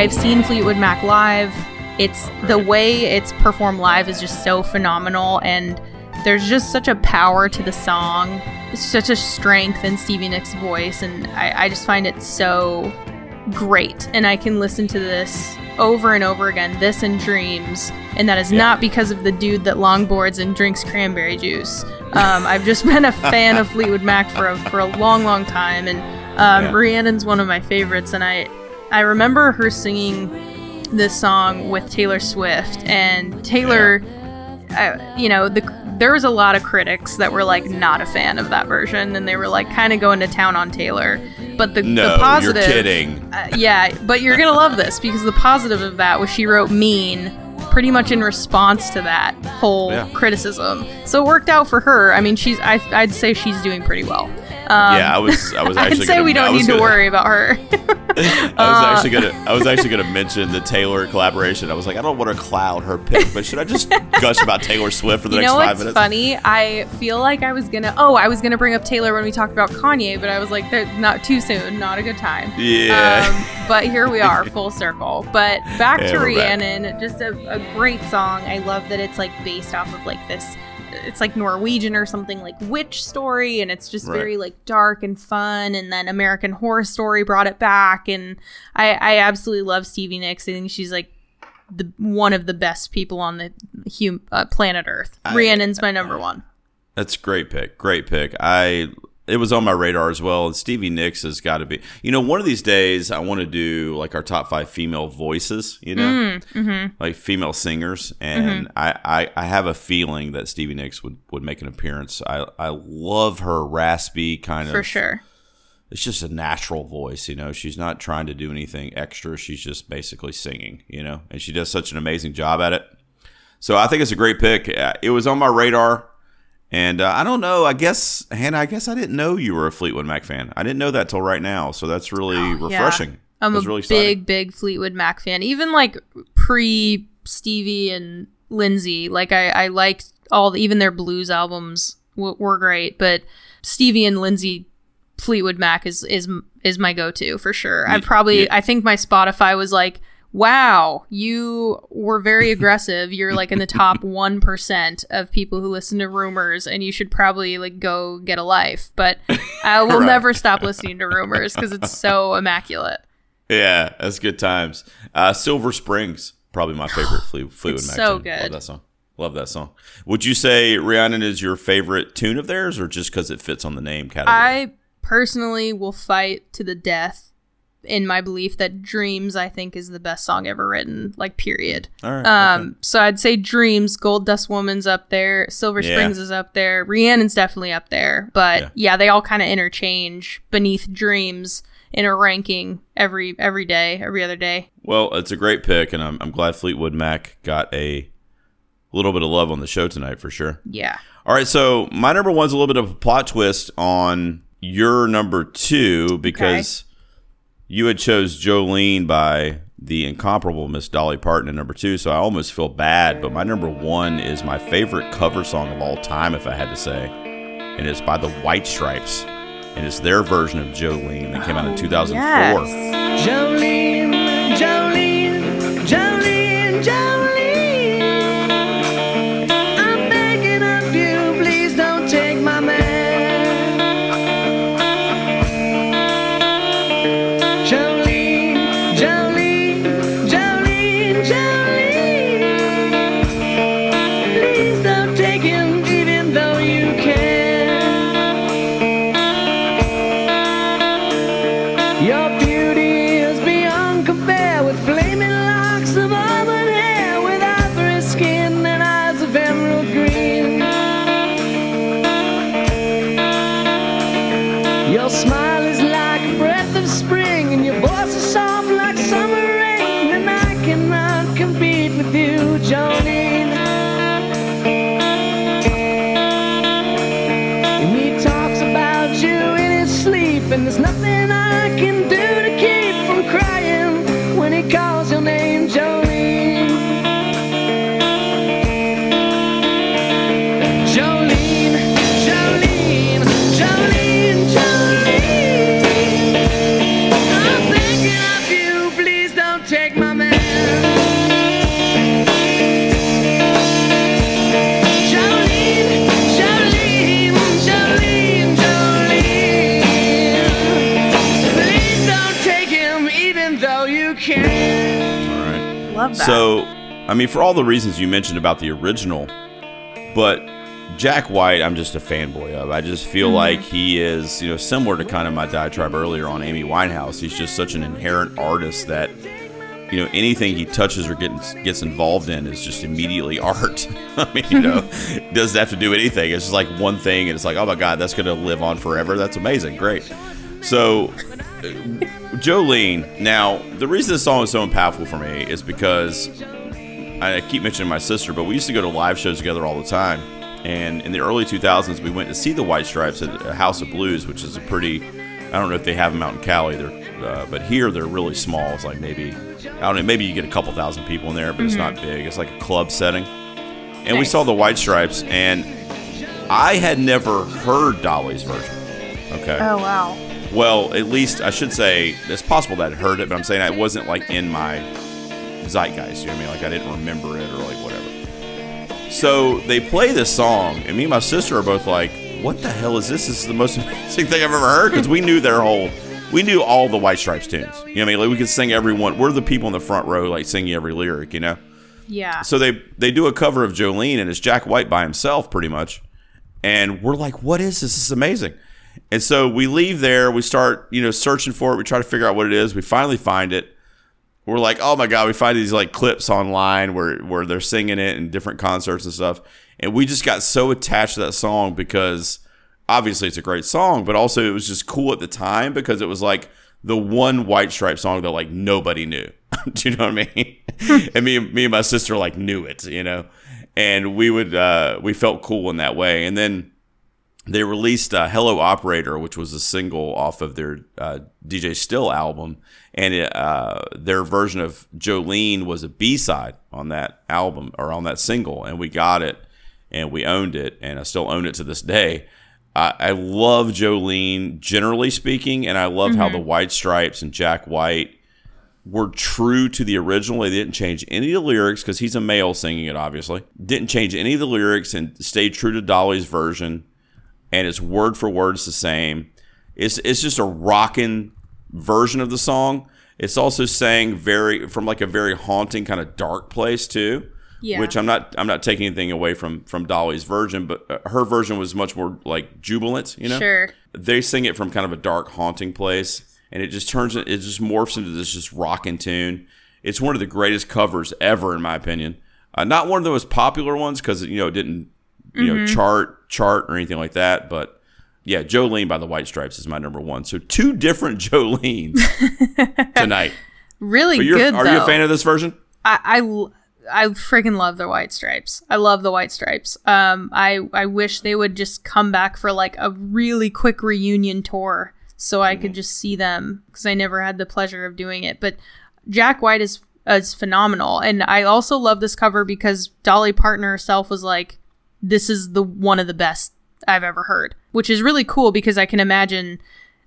I've seen Fleetwood Mac live. It's the way it's performed live is just so phenomenal, and there's just such a power to the song. It's such a strength in Stevie Nicks' voice, and I, I just find it so great. And I can listen to this over and over again, this and Dreams, and that is not because of the dude that longboards and drinks cranberry juice. Um, I've just been a fan of Fleetwood Mac for a, for a long, long time, and um, Yeah. Rhiannon's one of my favorites, and I I remember her singing this song with Taylor Swift, and Taylor, uh, you know, the there was a lot of critics that were like not a fan of that version, and they were like kind of going to town on Taylor. But the, No, the you're positive, kidding. Uh, yeah, but you're gonna love this because the positive of that was she wrote "Mean" pretty much in response to that whole Yeah. criticism. So it worked out for her. I mean, she's I, I'd say she's doing pretty well. Um, yeah, I was. I was I'd actually. say gonna, we don't need to gonna- worry about her. I was actually gonna. I was actually gonna mention the Taylor collaboration. I was like, I don't want to cloud her pick, but should I just gush about Taylor Swift for the you next know five what's minutes? funny? I feel like I was gonna. Oh, I was gonna bring up Taylor when we talked about Kanye, but I was like, "That- not too soon, not a good time. Yeah. Um, but here we are, full circle. But back Yeah, to we're back. Just a, a great song. I love that it's like based off of like this. It's like Norwegian or something like witch story, and it's just Right. very like dark and fun. And then American Horror Story brought it back, and I, I absolutely love Stevie Nicks. I think she's like the one of the best people on the hum, uh, planet Earth. I- Rhiannon's my number one. That's great pick. Great pick. I it was on my radar as well. And Stevie Nicks has got to be. You know, one of these days I want to do like our top five female voices. You know, Mm-hmm. like female singers, and I, I I have a feeling that Stevie Nicks would would make an appearance. I I love her raspy kind of For sure. it's just a natural voice, you know. She's not trying to do anything extra. She's just basically singing, you know, and she does such an amazing job at it. So I think it's a great pick. Uh, It was on my radar, and uh, I don't know. I guess Hannah, I guess I didn't know you were a Fleetwood Mac fan. I didn't know that till right now. So that's really refreshing. I'm That's a really big, big Fleetwood Mac fan. Even like pre Stevie and Lindsay, like I, I liked all the, even their blues albums w- were great, but Stevie and Lindsay Fleetwood Mac is is is my go to for sure. I probably yeah. I think my Spotify was like. Wow, you were very aggressive. You're like in the top 1% of people who listen to rumors and you should probably like go get a life. But I will Right. never stop listening to rumors cuz it's so immaculate. Yeah, that's good times. Uh, Silver Springs, probably my favorite Fle- Fleetwood Mac. so tune. good. Love that song. Love that song. Would you say Rhiannon is your favorite tune of theirs, or just because it fits on the name category? I personally will fight to the death in my belief that Dreams I think is the best song ever written, like period. Right. Um okay. so I'd say Dreams, Gold Dust Woman's up there, Silver Yeah. Springs is up there, Rhiannon's definitely up there, but Yeah. yeah, they all kind of interchange beneath Dreams in a ranking every every day, every other day. Well, it's a great pick, and I'm, I'm glad Fleetwood Mac got a little bit of love on the show tonight for sure. Yeah. All right, so my number one's a little bit of a plot twist on your number two because you had chose Jolene by the incomparable Miss Dolly Parton at number two, so I almost feel bad. But my number one is my favorite cover song of all time, if I had to say, and it's by the White Stripes, and it's their version of Jolene that came out in 2004. Yes. Jolene, Jolene, Your smile So, I mean, for all the reasons you mentioned about the original, but Jack White, I'm just a fanboy of. I just feel mm-hmm. like he is, you know, similar to kind of my diatribe earlier on Amy Winehouse. He's just such an inherent artist that you know anything he touches or gets gets involved in is just immediately art. I mean, you know, doesn't have to do anything. It's just like one thing, and it's like, oh my god, that's gonna live on forever. That's amazing, great. So, Jolene. Now, the reason this song is so impactful for me is because I keep mentioning my sister, but we used to go to live shows together all the time. And in the early 2000s, we went to see the White Stripes at House of Blues, which is a pretty, I don't know if they have them out in Cali, they're, uh, but here they're really small. It's like maybe, I don't know, maybe you get a couple thousand people in there, but it's not big. It's like a club setting. And we saw the White Stripes, and I had never heard Dolly's version. Okay. Oh wow. Well, at least I should say it's possible that I heard it, but I'm saying it wasn't like in my zeitgeist. You know what I mean? Like I didn't remember it or like whatever. So they play this song, and me and my sister are both like, "What the hell is this? This is the most amazing thing I've ever heard." Because we knew their whole, we knew all the White Stripes tunes. You know what I mean? Like we could sing every one. We're the people in the front row, like singing every lyric. You know. Yeah. So they they do a cover of Jolene, and it's Jack White by himself, pretty much. And we're like, "What is this? This is amazing." And so we leave there. We start, you know, searching for it. We try to figure out what it is. We finally find it. We're like, "Oh my god!" We find these like clips online where where they're singing it in different concerts and stuff. And we just got so attached to that song because obviously it's a great song, but also it was just cool at the time because it was like the one White Stripe song that like nobody knew. Do you know what I mean? and me, me and my sister like knew it, you know, and we would uh, we felt cool in that way. And then they released uh, "Hello Operator," which was a single off of their uh, De Stijl album, and it, uh, their version of Jolene was a B side on that album or on that single, and we got it and we owned it, and I still own it to this day. I, I love Jolene, generally speaking, and I love how the White Stripes and Jack White were true to the original. They didn't change any of the lyrics because he's a male singing it, obviously. Didn't change any of the lyrics and stayed true to Dolly's version, and it's word for word it's the same. It's it's just a rocking version of the song. It's also sang very from like a very haunting kind of dark place too. Yeah. Which I'm not I'm not taking anything away from from Dolly's version, but uh, her version was much more like jubilant, you know. Sure. They sing it from kind of a dark haunting place and it just turns it just morphs into this just rocking tune. It's one of the greatest covers ever in my opinion. Uh, not one of the most popular ones cuz you know it didn't you know chart chart or anything like that, but yeah, Jolene by the White Stripes is my number 1. So two different Jolenes tonight. Really good are though. you a fan of this version? I I freaking love the white stripes. I love the white stripes. Um, I I wish they would just come back for like a really quick reunion tour so I could just see them because I never had the pleasure of doing it. But Jack White is is phenomenal, and I also love this cover because Dolly Parton herself was like, "This is the one of the best I've ever heard," which is really cool because I can imagine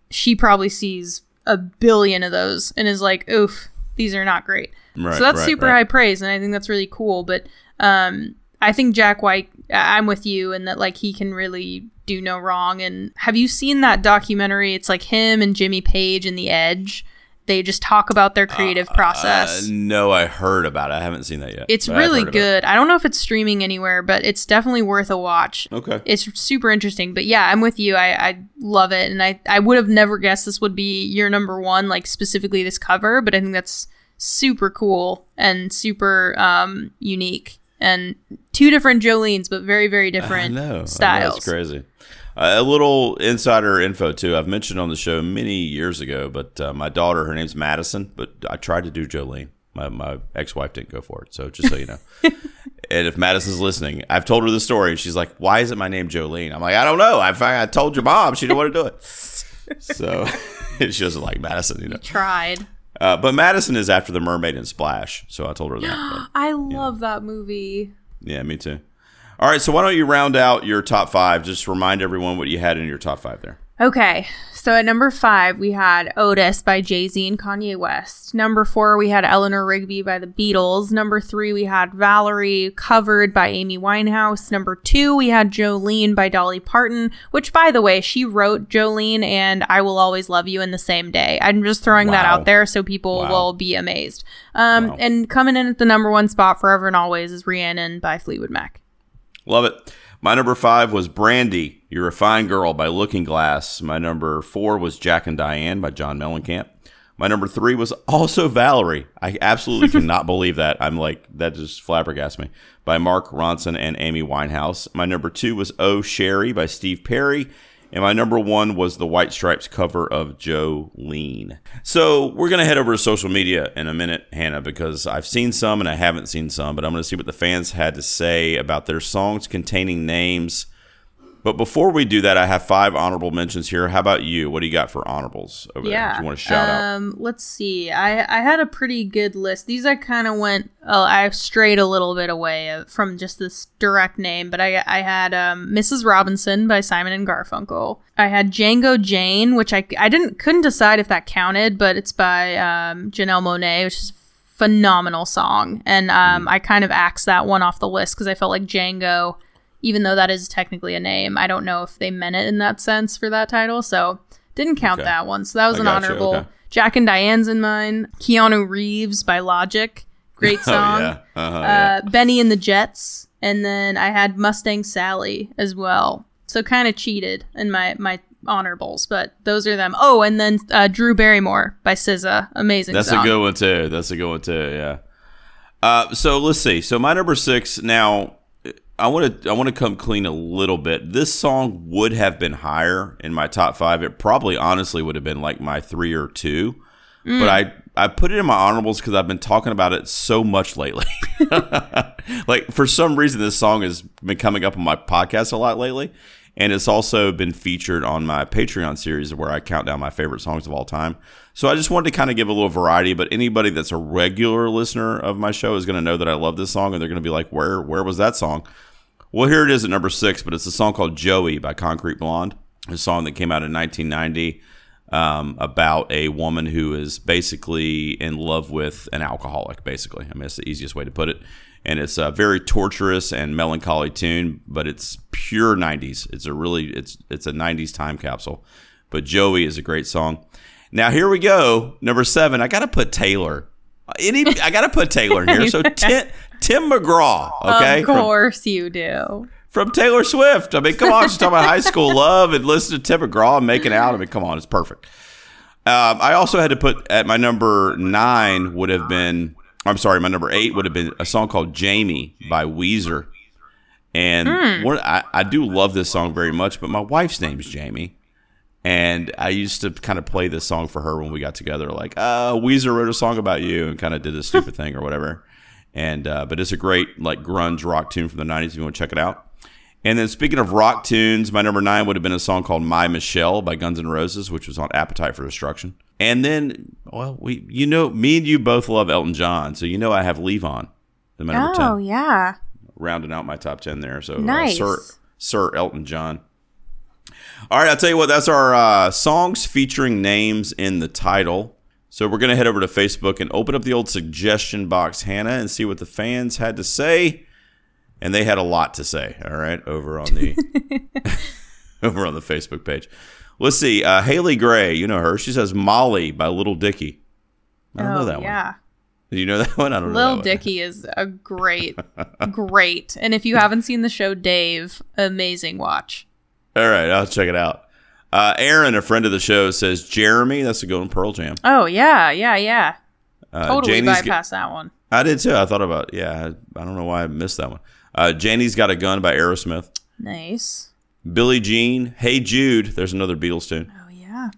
she probably sees a billion of those and is like, "Oof, these are not great." Right, so that's right, super right. high praise, and I think that's really cool. But um, I think Jack White, I'm with you, and that like he can really do no wrong. And have you seen that documentary? It's like him and Jimmy Page and The Edge. They just talk about their creative process. Uh, no, I heard about it. I haven't seen that yet. it's really about it. good. I don't know if it's streaming anywhere, but it's definitely worth a watch. Okay. It's super interesting. But yeah, I'm with you. I, I love it. And I, I would have never guessed this would be your number one, like specifically this cover, but I think that's super cool and super um, unique. And two different Jolenes, but very, very different I know. I know, styles. it's crazy. Uh, a little insider info too. I've mentioned on the show many years ago, but uh, my daughter, her name's Madison, but I tried to do Jolene. My, my ex-wife didn't go for it, so just so you know. and if Madison's listening, I've told her the story, and she's like, "Why isn't my name Jolene?" I'm like, "I don't know. I I told your mom, she didn't want to do it." so she doesn't like Madison, you know. Tried. Uh, but Madison is after the mermaid in Splash, so I told her that. but- I love that movie. Yeah, me too. All right, so why don't you round out your top five? Just remind everyone what you had in your top five there. Okay, so at number five, we had Otis by Jay Z and Kanye West. Number four, we had Eleanor Rigby by the Beatles. Number three, we had Valerie covered by Amy Winehouse. Number two, we had Jolene by Dolly Parton, which, by the way, she wrote Jolene and I Will Always Love You in the same day. I'm just throwing that out there so people Wow. will be amazed. Um, Wow. And coming in at the number one spot forever and always is Rhiannon by Fleetwood Mac. Love it. My number five was Brandy, You're a Fine Girl by Looking Glass. My number four was Jack and Diane by John Mellencamp. My number three was also Valerie. I absolutely cannot believe that. I'm like, that just flabbergasts me. By Mark Ronson and Amy Winehouse. My number two was Oh Sherrie by Steve Perry. And my number one was the White Stripes cover of Jolene. So we're going to head over to social media in a minute, Hannah, because I've seen some and I haven't seen some, but I'm going to see what the fans had to say about their songs containing names. But before we do that, I have five honorable mentions here. How about you? What do you got for honorables over there? Yeah. If you want to shout out? um, Let's see. I I had a pretty good list. These I kind of went. Uh, I strayed a little bit away uh, from just this direct name, but I I had um, Mrs. Robinson by Simon and Garfunkel. I had Django Jane, which I I didn't couldn't decide if that counted, but it's by um, Janelle Monáe, which is a phenomenal song, and um, I kind of axed that one off the list because I felt like Django even though that is technically a name, I don't know if they meant it in that sense for that title. So didn't count Okay. that one. So that was I an honorable. okay. Jack and Diane's in mine. Keanu Reeves by Logic. Great song. Oh, yeah. Uh-huh, uh, yeah. Benny and the Jets. And then I had Mustang Sally as well. So kind of cheated in my, my honorables, but those are them. Oh, and then uh, Drew Barrymore by SZA. Amazing That's song. a good one too. That's a good one too. Yeah. Uh, so let's see. So my number six. Now, I want to I want to come clean a little bit. This song would have been higher in my top five. It probably honestly would have been like my three or two. But mm. I I put it in my honorables because I've been talking about it so much lately. like for some reason, this song has been coming up on my podcast a lot lately, and it's also been featured on my Patreon series where I count down my favorite songs of all time. So I just wanted to kind of give a little variety. But anybody that's a regular listener of my show is going to know that I love this song, and they're going to be like, "Where where was that song?" Well, here it is at number six, but it's a song called Joey by Concrete Blonde, a song that came out in 1990 um, about a woman who is basically in love with an alcoholic, basically. I mean, it's the easiest way to put it. And it's a very torturous and melancholy tune, but it's pure 90s. It's a really, it's, it's a 90s time capsule. But Joey is a great song. Now, here we go. Number seven, I got to put Taylor. Any, I got to put Taylor in here. So Tim, Tim McGraw, okay? Of from- course you do. from Taylor Swift. I mean, come on, she's talking about high school love and listen to Tim McGraw and making out. I mean, come on, it's perfect. Um, I also had to put at my number nine would have been. I'm sorry, my number eight would have been a song called "Jamie" by Weezer, and one, I, I do love this song very much. But my wife's name's Jamie, and I used to kind of play this song for her when we got together. Like, uh, Weezer wrote a song about you, and kind of did this stupid thing or whatever. And uh, but it's a great like grunge rock tune from the '90s. If you want to check it out. And then speaking of rock tunes, my number nine would have been a song called "My Michelle" by Guns N' Roses, which was on Appetite for Destruction. And then, well, we, you know, me and you both love Elton John, so you know I have Levon, the number Oh, ten, yeah. rounding out my top ten there. So, uh, Nice. Sir, Sir Elton John. All right, I'll tell you what. That's our uh, songs featuring names in the title. So we're gonna head over to Facebook and open up the old suggestion box, Hannah, and see what the fans had to say. And they had a lot to say. All right, over on the over on the Facebook page. Let's see. Uh, Haley Gray, you know her. She says Molly by Little Dicky. I don't oh, know that one. yeah. Do you know that one? I don't know. Lil. Dicky is a great, great. And if you haven't seen the show Dave, amazing watch. All right, I'll check it out. Uh, Aaron, a friend of the show, says Jeremy. That's a good one. Pearl Jam. Oh, yeah, yeah, yeah. Uh, Totally Janie's bypassed that one. I did too. I thought about. Yeah, I, I don't know why I missed that one. Uh, Janie's got a gun by Aerosmith. Nice. Billie Jean. Hey Jude. There's another Beatles tune. Oh, yeah.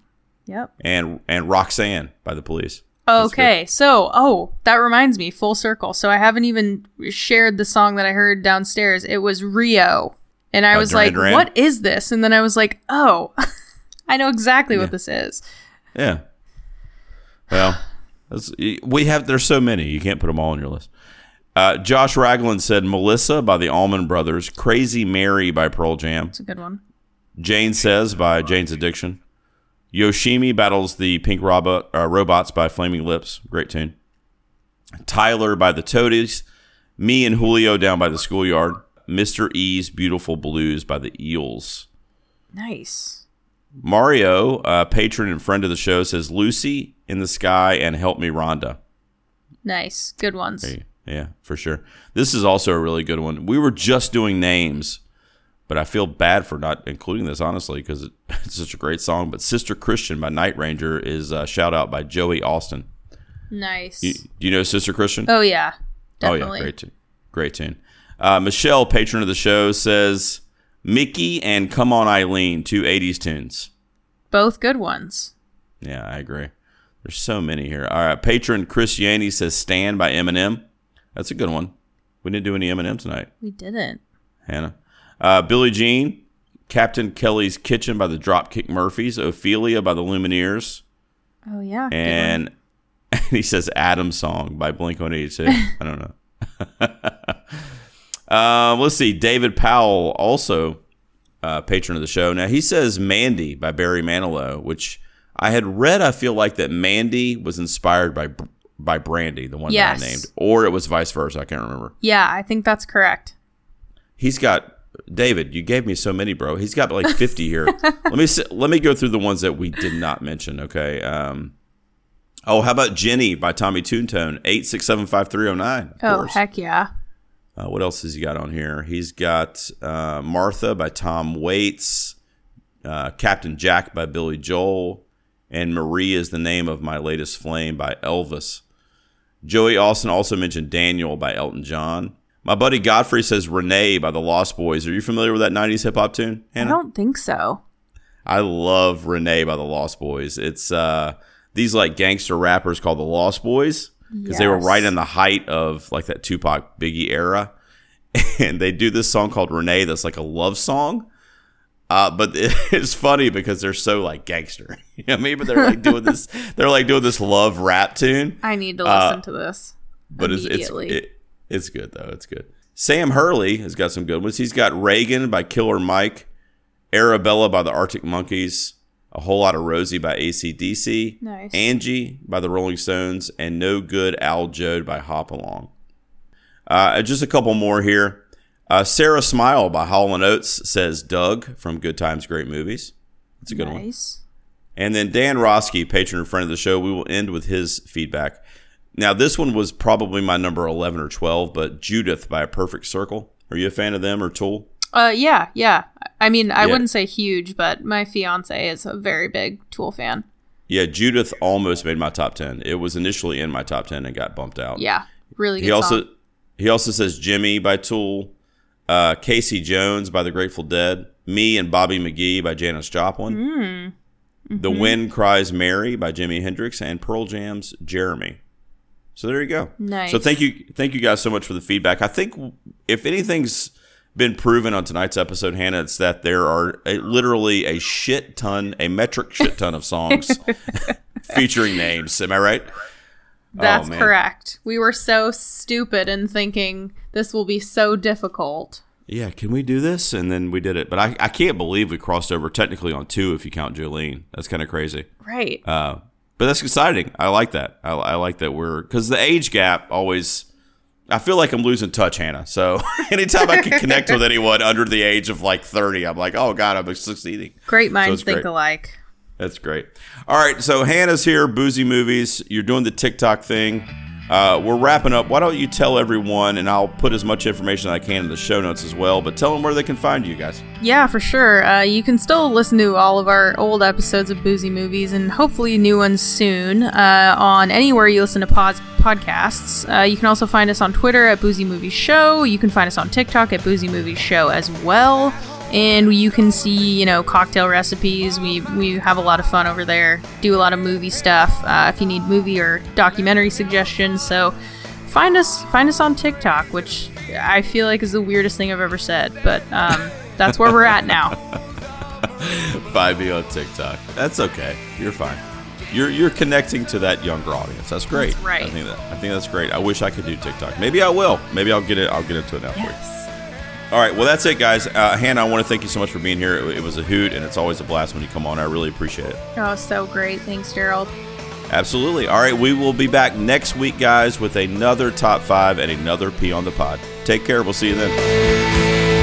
Yep. And and Roxanne by the Police. Okay, so oh, that reminds me, full circle. So I haven't even shared the song that I heard downstairs. It was Rio, and I By was Duran like, Duran? "What is this?" And then I was like, "Oh, I know exactly what this is." Yeah. Well, that's, we have. There's so many. You can't put them all on your list. Uh, Josh Ragland said Melissa by the Allman Brothers, Crazy Mary by Pearl Jam, It's a good one. Jane Says by Jane's Addiction, Yoshimi battles the Pink Robot, uh, Robots by Flaming Lips, great tune. Tyler by the Toadies, Me and Julio down by the Schoolyard, Mr. E's Beautiful Blues by the Eels. Nice. Mario, uh, patron and friend of the show, says Lucy in the Sky and Help Me Rhonda. Nice. Good ones. Hey, Yeah, for sure. This is also a really good one. We were just doing names, but I feel bad for not including this, honestly, because it it's such a great song. But Sister Christian by Night Ranger is a shout out by Joey Austin. Nice. You, do you know Sister Christian? oh yeah, definitely. Oh yeah, great tune. Great tune. Uh, Michelle, patron of the show, says Mickey and Come On Eileen, two 80s tunes. Both good ones. Yeah, I agree. There's so many here. All right, patron Chris Yanni says Stand by Eminem. That's a good one. We didn't do any Eminem tonight, We didn't. Hannah. Uh, Billie Jean, Captain Kelly's Kitchen by the Dropkick Murphys, Ophelia by the Lumineers, Oh yeah. one. and he says Adam Song by Blink 182. I don't know. um, let's see. David Powell, also uh, patron of the show. Now he says Mandy by Barry Manilow, which I had read. I feel like that Mandy was inspired by by Brandy, the one Yes. that I named, or it was vice versa. I can't remember. yeah, I think that's correct. He's got David. You gave me so many, bro. He's got like fifty here. let me let me go through the ones that we did not mention. Okay. Um, oh, how about Jenny by Tommy Tutone? Eight six seven five three zero nine. Of Oh course. heck yeah. Uh, what else has he got on here? He's got uh, Martha by Tom Waits, uh, Captain Jack by Billy Joel, and Marie is the name of my latest flame by Elvis. Joey Austin also mentioned Daniel by Elton John. My buddy Godfrey says Renee by the Lost Boyz. Are you familiar with that 90s hip hop tune, I don't think so. I love Renee by the Lost Boyz. It's uh, these like gangster rappers called the Lost Boyz because they were right in the height of like that Tupac Biggie era, and they do this song called Renee that's like a love song. Uh, but it's funny because they're so like gangster. You know what I mean? But they're like doing this. They're like doing this love rap tune I need to Uh, listen to this. but it's it's it, it's good though. It's good. Sam Hurley has got some good ones. He's got Reagan by Killer Mike, Arabella by the Arctic Monkeys, a whole lot of Rosie by ACDC, Nice. Angie by the Rolling Stones, and No Good Al Joad by Hop Along. Uh, just a couple more here. Uh, Sarah Smile by Hall Oates says Doug from Good Times, Great Movies. That's a good one. nice. And then Dan Roski, patron and friend of the show, we will end with his feedback. Now, this one was probably my number 11 or 12, but Judith by A Perfect Circle. Are you a fan of them or Tool? Uh yeah, yeah. I mean, I Yeah. wouldn't say huge, but my fiance is a very big Tool fan. Yeah, Judith almost made my top 10. It was initially in my top 10 and got bumped out. Yeah. Really good He also song. he also says Jimmy by Tool, uh, Casey Jones by the Grateful Dead, Me and Bobby McGee by Janis Joplin, Mm. The Mhm. Wind Cries Mary by Jimi Hendrix, and Pearl Jam's Jeremy. So there you go. Nice. So thank you, thank you guys so much for the feedback. I think if anything's been proven on tonight's episode, Hannah, it's that there are a, literally a shit ton, a metric shit ton of songs featuring names. Am I right? That's Oh, correct. We were so stupid in thinking this will be so difficult. Yeah, can we do this? And then we did it. But I, I can't believe we crossed over technically on two if you count Jolene. That's kind of crazy. Right. Uh, but that's exciting. I like that. I, I like that we're because the age gap always. I feel like I'm losing touch, Hannah. So anytime I can connect with anyone under the age of like 30, I'm like, oh god, I'm succeeding. Great minds it's think great. alike. That's great. All right, so Hannah's here, Boozy Movies. You're doing the TikTok thing. Uh, we're wrapping up. Why don't you tell everyone, and I'll put as much information as I can in the show notes as well, but tell them where they can find you guys. Yeah, for sure. Uh, you can still listen to all of our old episodes of Boozy Movies and hopefully new ones soon uh, on anywhere you listen to pod- podcasts. Uh, you can also find us on Twitter at Boozy Movies Show. You can find us on TikTok at Boozy Movies Show as well. And you can see, you know, cocktail recipes. We we have a lot of fun over there. Do a lot of movie stuff. Uh, if you need movie or documentary suggestions, so find us find us on TikTok, which I feel like is the weirdest thing I've ever said, but um, that's where we're at now. Find me on TikTok. That's okay. You're fine. You're you're connecting to that younger audience. That's great. That's right. I think that I think that's great. I wish I could do TikTok. Maybe I will. Maybe I'll get it. I'll get into it now for you. All right. Well, that's it, guys. Uh, Hannah, I want to thank you so much for being here. It, it was a hoot, and it's always a blast when you come on. I really appreciate it. Oh, so great. Thanks, Gerald. Absolutely. All right. We will be back next week, guys, with another top five and another P on the pod. Take care. We'll see you then.